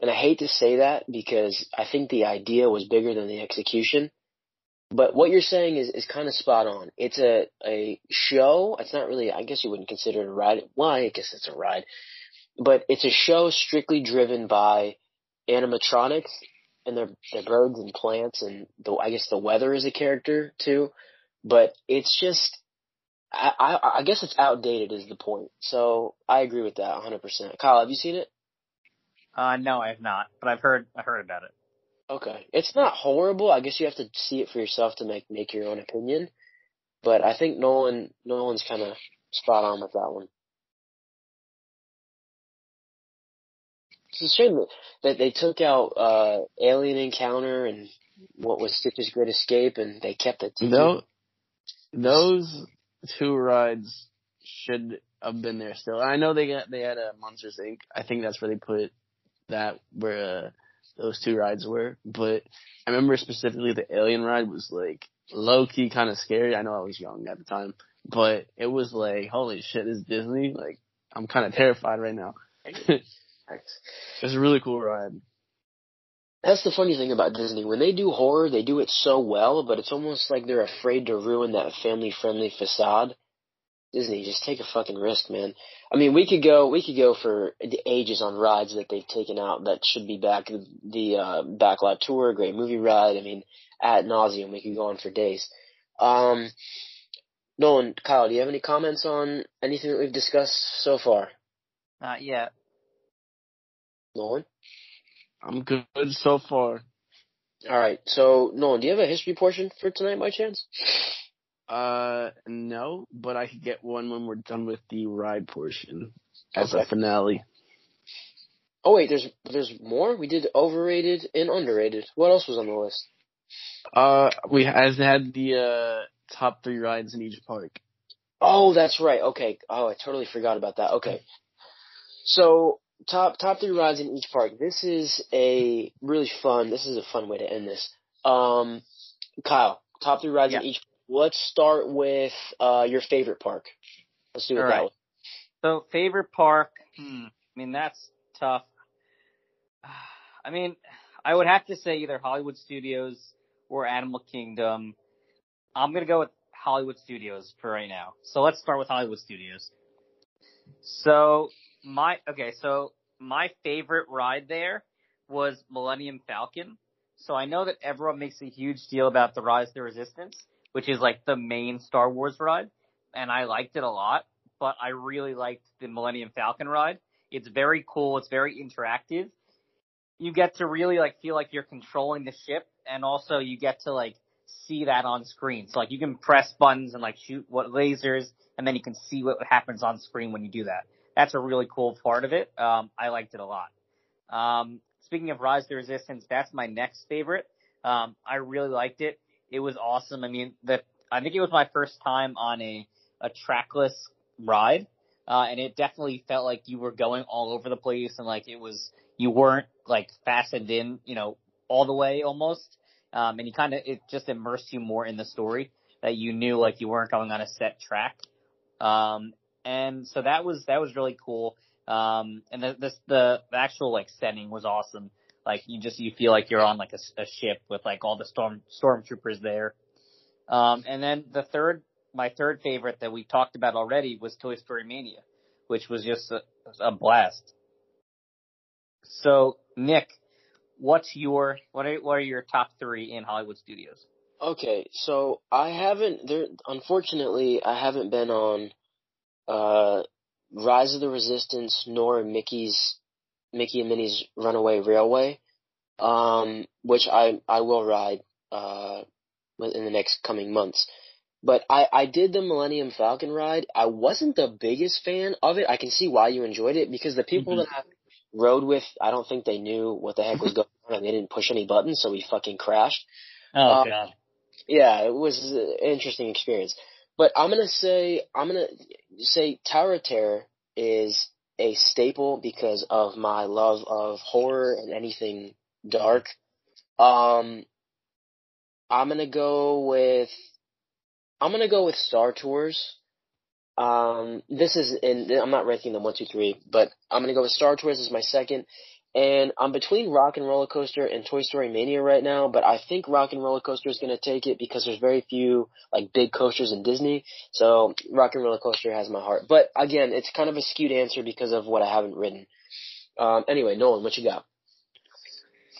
B: and I hate to say that because I think the idea was bigger than the execution. But what you're saying is is kind of spot on. It's a a show. It's not really. I guess you wouldn't consider it a ride. Why? I guess it's a ride, but it's a show strictly driven by animatronics and their their birds and plants and the I guess the weather is a character too, but it's just I I, I guess it's outdated is the point. So I agree with that 100%. Kyle, have you seen it?
A: Uh, no, I have not, but I've heard I heard about it.
B: Okay, it's not horrible. I guess you have to see it for yourself to make make your own opinion. But I think Nolan Nolan's kind of spot on with that one. It's a shame that, that they took out uh Alien Encounter and what was Stitch's Great Escape, and they kept it.
C: no, those two rides should have been there still. I know they got they had a Monsters Inc. I think that's where they put that where uh, those two rides were. But I remember specifically the Alien ride was like low key kind of scary. I know I was young at the time, but it was like holy shit, this is Disney. Like I'm kind of terrified right now. it was a really cool ride.
B: That's the funny thing about Disney. When they do horror, they do it so well, but it's almost like they're afraid to ruin that family friendly facade. Disney, just take a fucking risk, man. I mean, we could go, we could go for ages on rides that they've taken out that should be back. The, the uh, Backlot Tour, great movie ride. I mean, at nauseum, we could go on for days. Um, Nolan, Kyle, do you have any comments on anything that we've discussed so far?
A: Not yet.
B: Nolan?
C: I'm good so far.
B: Alright, so Nolan, do you have a history portion for tonight by chance?
C: Uh, no, but I could get one when we're done with the ride portion as
B: Okay.
C: a finale.
B: Oh wait, there's there's more. We did overrated and underrated. What else was on the list?
C: Uh, we has had the uh top three rides in each park.
B: Oh, that's right. Okay. Oh, I totally forgot about that. Okay. So top top three rides in each park. This is a really fun. This is a fun way to end this. Um, Kyle, top three rides
A: Yeah.
B: in each. Let's start with uh your favorite park. Let's do it
A: All
B: that
A: right.
B: way.
A: So favorite park? Hmm. I mean, that's tough. I mean, I would have to say either Hollywood Studios or Animal Kingdom. I'm gonna go with Hollywood Studios for right now. So let's start with Hollywood Studios. So my okay, so my favorite ride there was Millennium Falcon. So I know that everyone makes a huge deal about the Rise of the Resistance, which is like the main Star Wars ride, and I liked it a lot. But I really liked the Millennium Falcon ride. It's very cool. It's very interactive. You get to really like feel like you're controlling the ship, and also you get to like see that on screen. So like you can press buttons and like shoot what lasers, and then you can see what happens on screen when you do that. That's a really cool part of it. Um, I liked it a lot. Um, speaking of Rise the Resistance, that's my next favorite. Um, I really liked it. It was awesome. I mean, the I think it was my first time on a a trackless ride, uh, and it definitely felt like you were going all over the place, and like it was you weren't like fastened in, you know, all the way almost. Um, and you kind of it just immersed you more in the story that you knew like you weren't going on a set track. Um, and so that was that was really cool. Um, and the, this the, actual like setting was awesome. Like you just you feel like you're on like a, a ship with like all the storm stormtroopers there. Um, and then the third, my third favorite that we talked about already was Toy Story Mania, which was just a, a blast. So Nick, what's your what are what are your top three in Hollywood studios?
B: Okay, so I haven't there unfortunately I haven't been on uh Rise of the Resistance nor Mickey's Mickey and Minnie's Runaway Railway. Um which I I will ride uh in the next coming months. But I I did the Millennium Falcon ride. I wasn't the biggest fan of it. I can see why you enjoyed it because the people
A: Mhm.
B: that I rode with, I don't think they knew what the heck was going on and they didn't push any buttons, so we fucking crashed.
A: Oh
B: Um,
A: god.
B: Yeah, it was an interesting experience. But I'm gonna say I'm gonna say Tower of Terror is a staple because of my love of horror and anything dark. Um, I'm gonna go with I'm gonna go with Star Tours. Um, this is in I'm not ranking them one, two, three, but I'm gonna go with Star Tours as my second. And I'm between Rock and Roller Coaster and Toy Story Mania right now, but I think Rock and Roller Coaster is going to take it because there's very few like big coasters in Disney. So Rock and Roller Coaster has my heart. But again, it's kind of a skewed answer because of what I haven't ridden. Um, anyway, Nolan, what you got?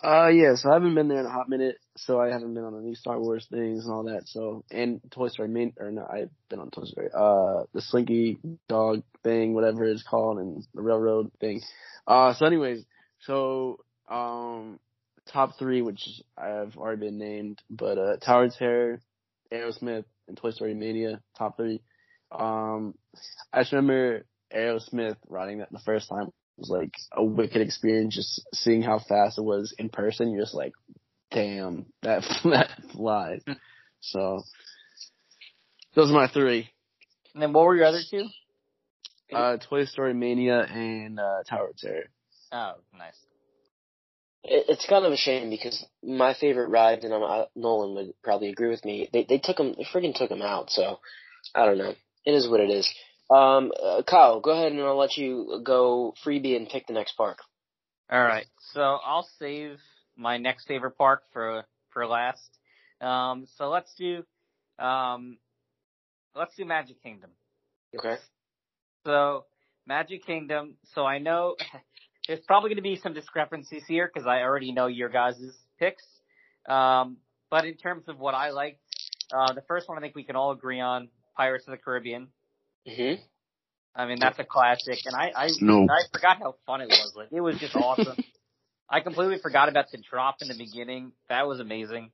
C: Uh, yeah, so I haven't been there in a hot minute, so I haven't been on any Star Wars things and all that. So, and Toy Story main, or no, I've been on Toy Story, uh, the Slinky Dog thing, whatever it's called, and the Railroad thing. Uh, so anyways, so, um, top three, which I've already been named, but, uh, Tower of Terror, Aerosmith, and Toy Story Mania, top three. Um, I just remember Aerosmith riding that the first time was like a wicked experience just seeing how fast it was in person. You're just like, damn, that that flies. so those are my three.
A: And then what were your other two?
C: Uh, Toy Story Mania and uh, Tower of Terror.
A: Oh, nice.
B: It, it's kind of a shame because my favorite ride, and I'm, I, Nolan would probably agree with me. They they took him, they friggin' took him out. So I don't know. It is what it is. Um, uh, Kyle, go ahead and I'll let you go freebie and pick the next park.
A: All right, so I'll save my next favorite park for for last. Um, so let's do, um, let's do Magic Kingdom.
B: Okay.
A: So Magic Kingdom. So I know there's probably going to be some discrepancies here because I already know your guys' picks. Um, but in terms of what I liked, uh, the first one I think we can all agree on: Pirates of the Caribbean.
B: hmm
A: I mean, that's a classic, and I I,
C: No.
A: I forgot how fun it was. Like, it was just awesome. I completely forgot about the drop in the beginning. That was amazing.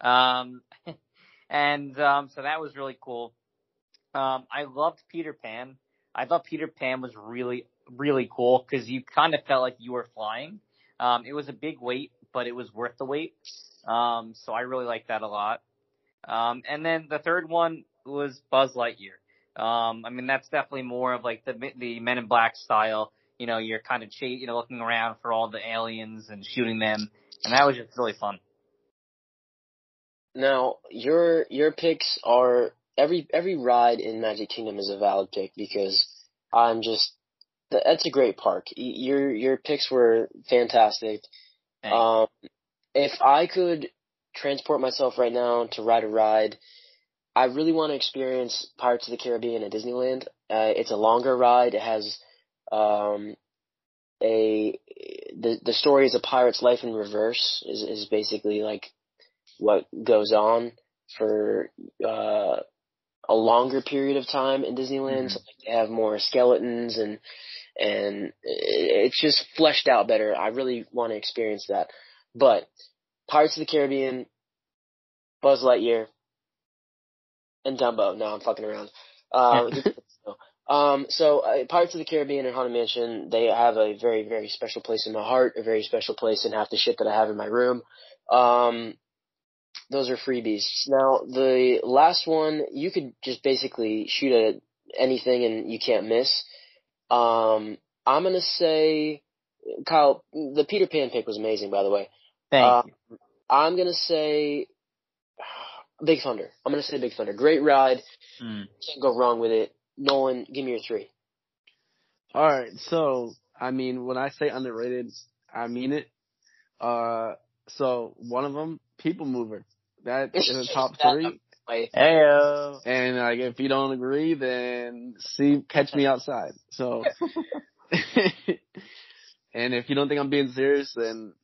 A: Um, and um, so that was really cool. Um, I loved Peter Pan. I thought Peter Pan was really really cool because you kind of felt like you were flying. Um, it was a big wait, but it was worth the wait. Um, so I really like that a lot. Um, and then the third one was Buzz Lightyear. Um, I mean, that's definitely more of like the, the Men in Black style. You know, you're kind of ch- you know, looking around for all the aliens and shooting them. And that was just really fun.
B: Now, your, your picks are, every, every ride in Magic Kingdom is a valid pick because I'm just, that's a great park. Your, your picks were fantastic. Um, if I could transport myself right now to ride a ride, I really want to experience Pirates of the Caribbean at Disneyland. Uh, it's a longer ride. It has um, a the the story is a pirate's life in reverse is is basically like what goes on for uh, a longer period of time in Disneyland.
A: Mhm.
B: So like, they have more skeletons and and it's just fleshed out better. I really want to experience that. But Pirates of the Caribbean, Buzz Lightyear, and Dumbo. No, I'm fucking around. Um, um, so uh, Pirates of the Caribbean and Haunted Mansion, they have a very, very special place in my heart, a very special place in half the shit that I have in my room. Um, those are freebies. Now, the last one, you could just basically shoot at anything and you can't miss. Um, I'm gonna say, Kyle, the Peter Pan pick was amazing, by the way.
A: Thank
B: uh,
A: you.
B: I'm gonna say Big Thunder. I'm gonna say Big Thunder. Great ride.
A: Mm.
B: Can't go wrong with it. Nolan, give me your three.
C: All right, so I mean, when I say underrated, I mean it. Uh, so one of them, People Mover. That is a top three.
B: Wait,
A: Heyo.
C: And like, if you don't agree, then see, catch me outside. So, and if you don't think I'm being serious, then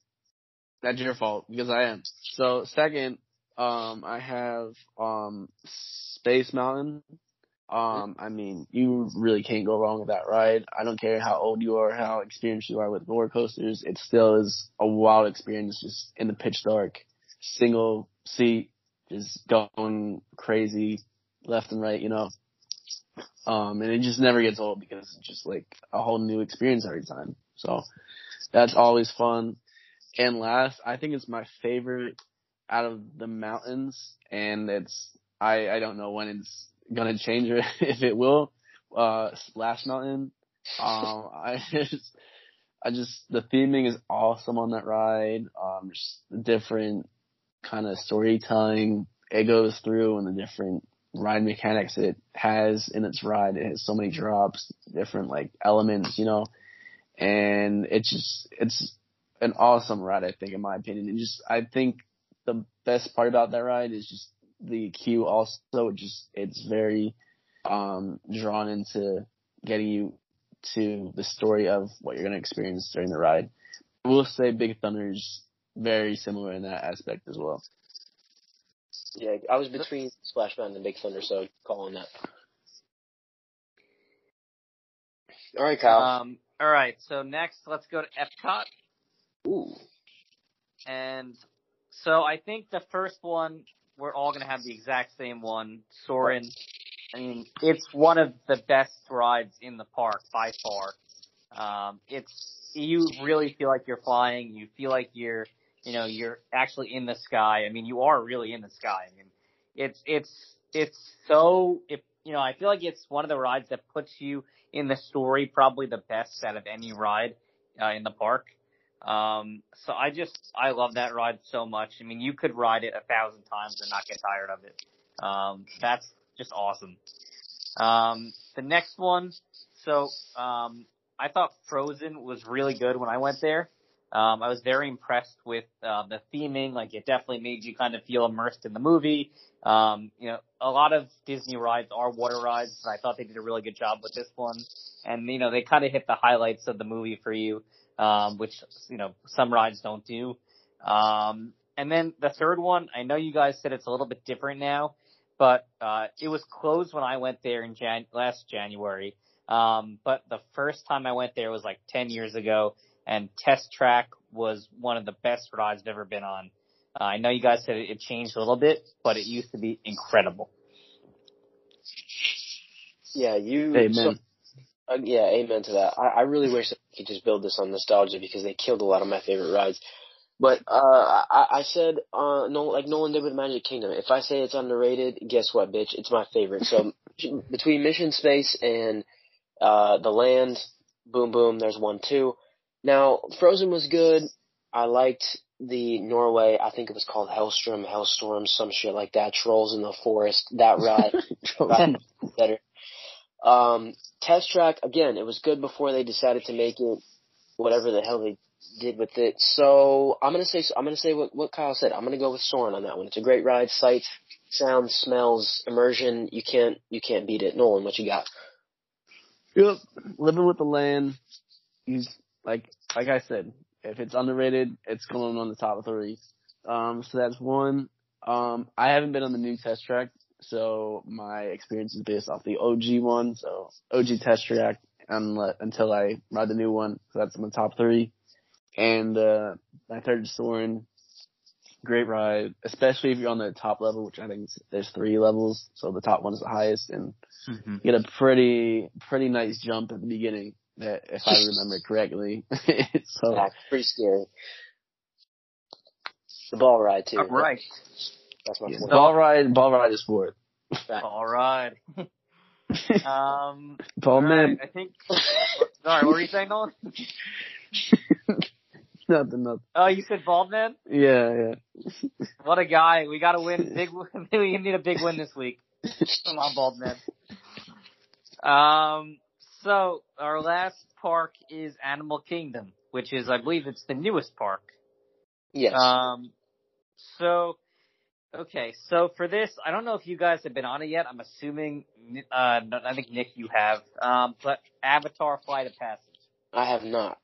C: that's your fault because I am. So second, um, I have um Space Mountain. Um, I mean, you really can't go wrong with that ride. I don't care how old you are, how experienced you are with roller coasters. It still is a wild experience just in the pitch dark, single seat, just going crazy left and right, you know. Um, and it just never gets old because it's just like a whole new experience every time. So that's always fun. And last, I think it's my favorite out of the mountains and it's, I, I don't know when it's gonna change or if it will. Uh, Splash Mountain. Um, I just, I just, the theming is awesome on that ride. Um, just different kind of storytelling it goes through and the different ride mechanics it has in its ride. It has so many drops, different like elements, you know, and it's just, it's an awesome ride, I think, in my opinion. And just, I think the best part about that ride is just the queue also it just, it's very, um, drawn into getting you to the story of what you're going to experience during the ride. I will say Big Thunder's very similar in that aspect as well.
B: yeah, I was between Splash Mountain and Big Thunder, so calling that. All right, Kyle.
A: Um, all right. So next, let's go to Epcot.
B: Ooh.
A: And so I think the first one, we're all going to have the exact same one, Soarin'. I mean, it's one of the best rides in the park by far. Um, it's, you really feel like you're flying. You feel like you're, you know, you're actually in the sky. I mean, you are really in the sky. I mean, it's, it's, it's so, if, you know, I feel like it's one of the rides that puts you in the story probably the best out of any ride, uh, in the park. Um, so I just, I love that ride so much. I mean, you could ride it a thousand times and not get tired of it. Um, that's just awesome. Um, the next one, so, um, I thought Frozen was really good when I went there. Um, I was very impressed with, uh, the theming. Like it definitely made you kind of feel immersed in the movie. Um, you know, a lot of Disney rides are water rides, and I thought they did a really good job with this one. And, you know, they kind of hit the highlights of the movie for you um, which you know some rides don't do. Um, and then the third one, I know you guys said it's a little bit different now, but uh, it was closed when I went there in Jan- last January. Um, but the first time I went there was like 10 years ago, and Test Track was one of the best rides I've ever been on. Uh, I know you guys said it, it changed a little bit, but it used to be incredible.
B: Yeah, you.
C: Amen.
B: So, Uh, yeah, amen to that. I, I really wish that we could just build this on nostalgia because they killed a lot of my favorite rides. But uh, I, I said, uh, no, like Nolan did with Magic Kingdom. If I say it's underrated, guess what, bitch? It's my favorite. So between Mission Space and uh, the Land, Boom Boom, there's one too. Now Frozen was good. I liked the Norway. I think it was called Hellstrom, Hellstorm, some shit like that. Trolls in the Forest. That ride, ride better. Um, Test Track again. It was good before they decided to make it whatever the hell they did with it. So I'm gonna say I'm gonna say what what Kyle said. I'm gonna go with Soarin' on that one. It's a great ride, sight, sound, smells, immersion. You can't you can't beat it. Nolan, what you got?
C: Yep, living with the land. He's like like I said, if it's underrated, it's going on the top three. Um, so that's one. Um, I haven't been on the new test track, so my experience is based off the OG one. So OG test track until I ride the new one. So that's my top three. And uh, my third is Soarin'. Great ride, especially if you're on the top level, which I think there's three levels. So the top one is the highest, and mm-hmm. you get a pretty pretty nice jump at the beginning. That if I remember correctly, so
B: yeah, pretty scary. The ball ride too.
A: Right.
B: That's my
C: yeah, ball ride. Ball ride is fourth.
A: Ball ride. um.
C: Ball man.
A: Right, I think. Sorry, what were you saying, Nolan?
C: nothing, nothing.
A: Oh, you said bald man?
C: Yeah, yeah.
A: what a guy. We gotta win. Big, we need a big win this week. Come on, bald man. Um, so our last park is Animal Kingdom, which is, I believe it's the newest park.
B: Yes.
A: Um, so, okay, so for this, I don't know if you guys have been on it yet. I'm assuming, uh, I think Nick, you have. Um, but Avatar Flight of Passage.
B: I have not.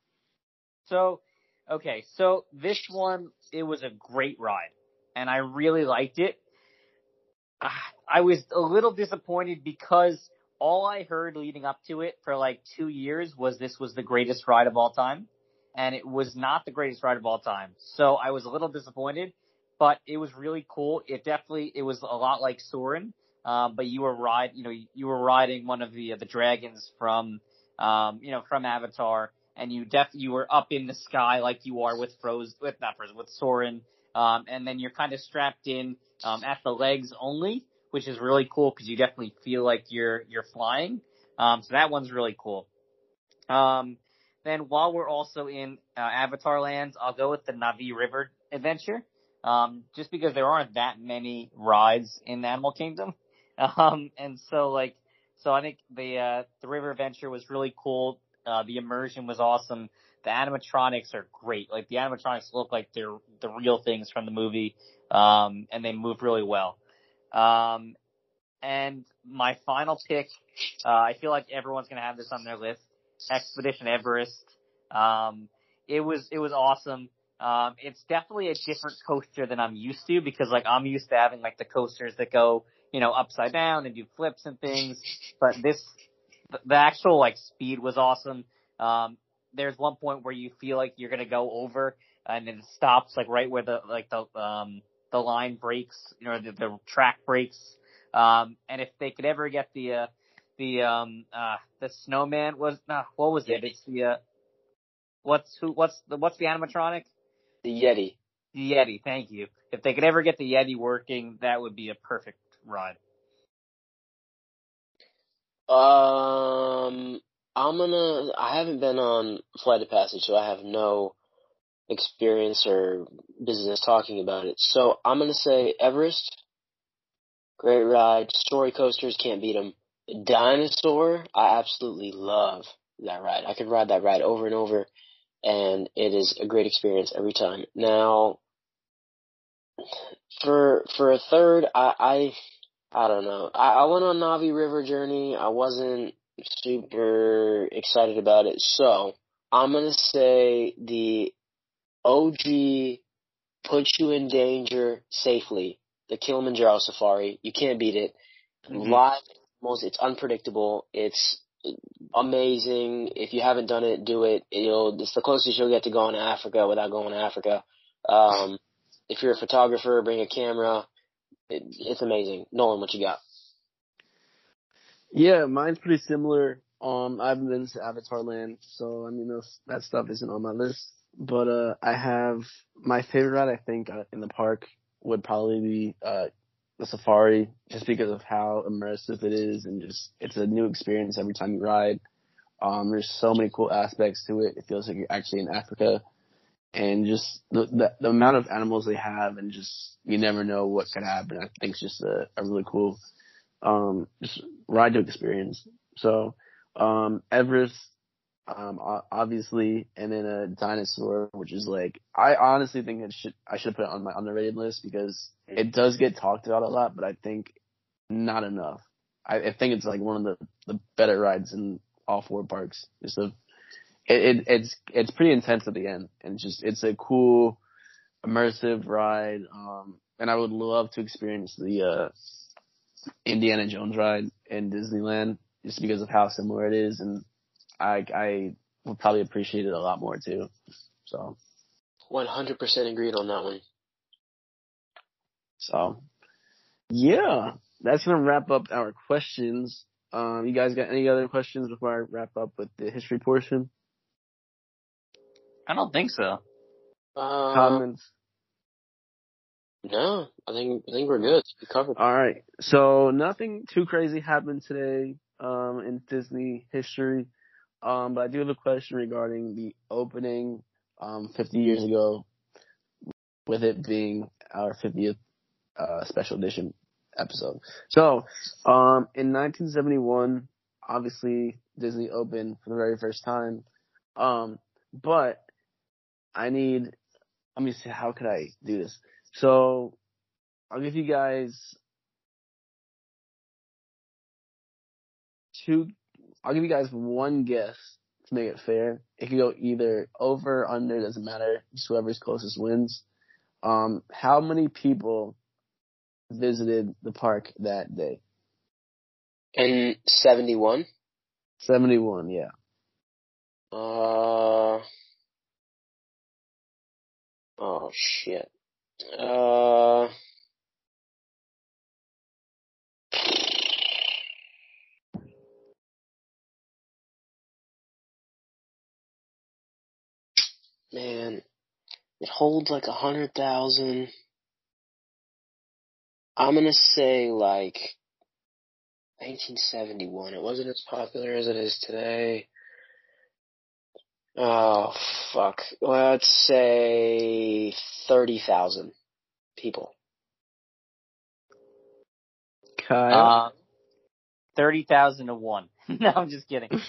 A: So, okay, so this one, it was a great ride, and I really liked it. I was a little disappointed because all I heard leading up to it for like two years was this was the greatest ride of all time, and it was not the greatest ride of all time. So I was a little disappointed, but it was really cool. It definitely it was a lot like Soarin', um, but you were ride you know you were riding one of the uh, the dragons from um, you know from Avatar and you def you were up in the sky like you are with Froze with not Froze with Soarin', um, and then you're kind of strapped in um, at the legs only, which is really cool because you definitely feel like you're you're flying. Um, so that one's really cool. Um, then while we're also in uh, Avatar lands, I'll go with the Na'vi River adventure, um, just because there aren't that many rides in Animal Kingdom, um, and so like so I think the uh, the river adventure was really cool. Uh, the immersion was awesome. The animatronics are great. Like the animatronics look like they're the real things from the movie, um, and they move really well. Um, and my final pick, uh, I feel like everyone's gonna have this on their list. Expedition Everest. Um, it was it was awesome. Um, it's definitely a different coaster than I'm used to because like I'm used to having like the coasters that go you know upside down and do flips and things, but this the actual like speed was awesome. Um, there's one point where you feel like you're gonna go over, and it stops like right where the like the um the line breaks, you know, the, the track breaks. Um, and if they could ever get the uh, the um uh the snowman was nah, what was it? It's the uh, what's who what's the what's the animatronic?
B: The Yeti.
A: The Yeti. Thank you. If they could ever get the Yeti working, that would be a perfect ride.
B: Um, I'm gonna. I haven't been on Flight of Passage, so I have no experience or business talking about it. So I'm gonna say Everest. Great ride. Story coasters can't beat them. Dinosaur, I absolutely love that ride. I could ride that ride over and over, and it is a great experience every time. Now, for for a third, I, I I don't know. I, I went on Na'vi River Journey. I wasn't super excited about it. So I'm gonna say the OG puts you in danger safely. The Kilimanjaro Safari. You can't beat it. Mm-hmm. Live most it's unpredictable. It's amazing. If you haven't done it, do it. You'll it's the closest you'll get to going to Africa without going to Africa. Um, if you're a photographer, bring a camera. It, it's amazing. Nolan, what you got?
C: Yeah, mine's pretty similar. Um, I haven't been to Avatar Land, so I mean those, that stuff isn't on my list. But uh, I have my favorite ride. I think uh, in the park would probably be uh, the safari, just because of how immersive it is, and just it's a new experience every time you ride. Um, there's so many cool aspects to it. It feels like you're actually in Africa, and just the the, the amount of animals they have, and just you never know what could happen. I think it's just a, a really cool um, just ride to experience. So um, Everest, um, obviously, and then a dinosaur, which is like I honestly think it should I should put it on my underrated list because it does get talked about a lot, but I think not enough. I, I think it's like one of the the better rides in all four parks. Just a it, it it's it's pretty intense at the end, and just it's a cool immersive ride. Um, and I would love to experience the uh, Indiana Jones ride in Disneyland just because of how similar it is, and I I would probably appreciate it a lot more too. So,
B: one hundred percent agreed on that one.
C: So, yeah, that's gonna wrap up our questions. Um, you guys got any other questions before I wrap up with the history portion?
A: I don't think so.
B: Uh,
C: Comments.
B: No, I think I think we're good. We covered.
C: All right. So nothing too crazy happened today um, in Disney history, um, but I do have a question regarding the opening um, 50 years ago, with it being our 50th uh, special edition episode. So um, in 1971, obviously Disney opened for the very first time, um, but I need. Let me see. How could I do this? So I'll give you guys two. I'll give you guys one guess to make it fair. It could go either over, under, doesn't matter. Just whoever's closest wins. Um, how many people visited the park that day?
B: In seventy one.
C: Seventy one, yeah.
B: Uh. Oh shit. Uh, man, it holds like a hundred thousand. I'm gonna say like 1971. It wasn't as popular as it is today. Oh fuck. Let's say thirty thousand people.
C: Kyle.
A: Uh, thirty thousand to one. no, I'm just kidding.
B: a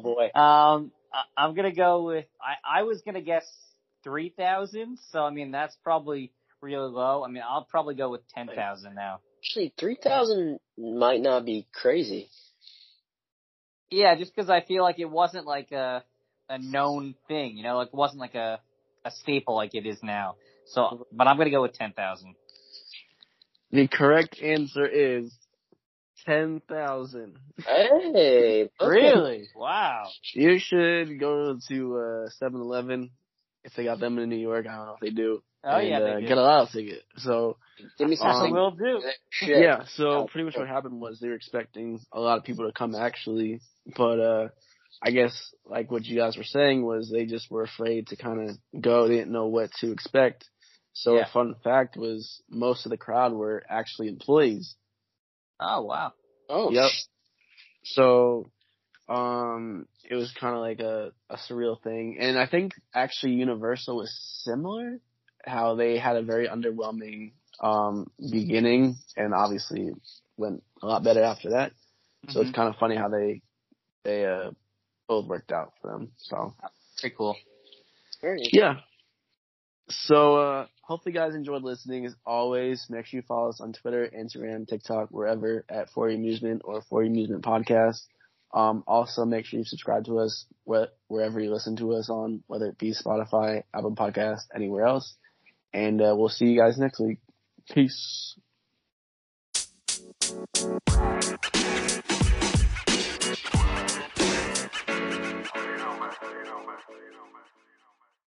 B: boy.
A: Um, I, I'm gonna go with. I I was gonna guess three thousand. So I mean that's probably really low. I mean I'll probably go with ten thousand now.
B: Actually, three thousand might not be crazy.
A: Yeah, just because I feel like it wasn't like a a known thing, you know, like it wasn't like a a staple like it is now. So, but I'm gonna go with ten thousand.
C: The correct answer is ten thousand.
B: Hey,
A: really? Wow.
C: You should go to uh 7-Eleven if they got them in New York. I don't know if they do.
A: Oh
C: and,
A: yeah,
C: uh,
A: do.
C: get a lot of ticket. So
B: Give me
A: I
B: something.
A: will do.
B: Shit.
C: yeah, so
B: Oh,
C: pretty much what happened was they were expecting a lot of people to come actually, but uh I guess like what you guys were saying was they just were afraid to kind of go. They didn't know what to expect. So
A: Yeah.
C: a fun fact was most of the crowd were actually employees.
A: Oh wow.
B: Oh,
C: Yep. So, um, it was kind of like a, a surreal thing. And I think actually Universal was similar, how they had a very underwhelming, um, beginning and obviously went a lot better after that. So
A: Mhm.
C: it's kind of funny how they, they, uh, both worked out for them. So,
A: pretty cool.
B: very nice.
C: yeah. So, uh, hopefully you guys enjoyed listening. As always, make sure you follow us on Twitter, Instagram, TikTok, wherever at For Amusement or For Amusement Podcast. Um, also make sure you subscribe to us wh- wherever you listen to us on, whether it be Spotify, Apple Podcast, anywhere else. And, uh, we'll see you guys next week. Peace.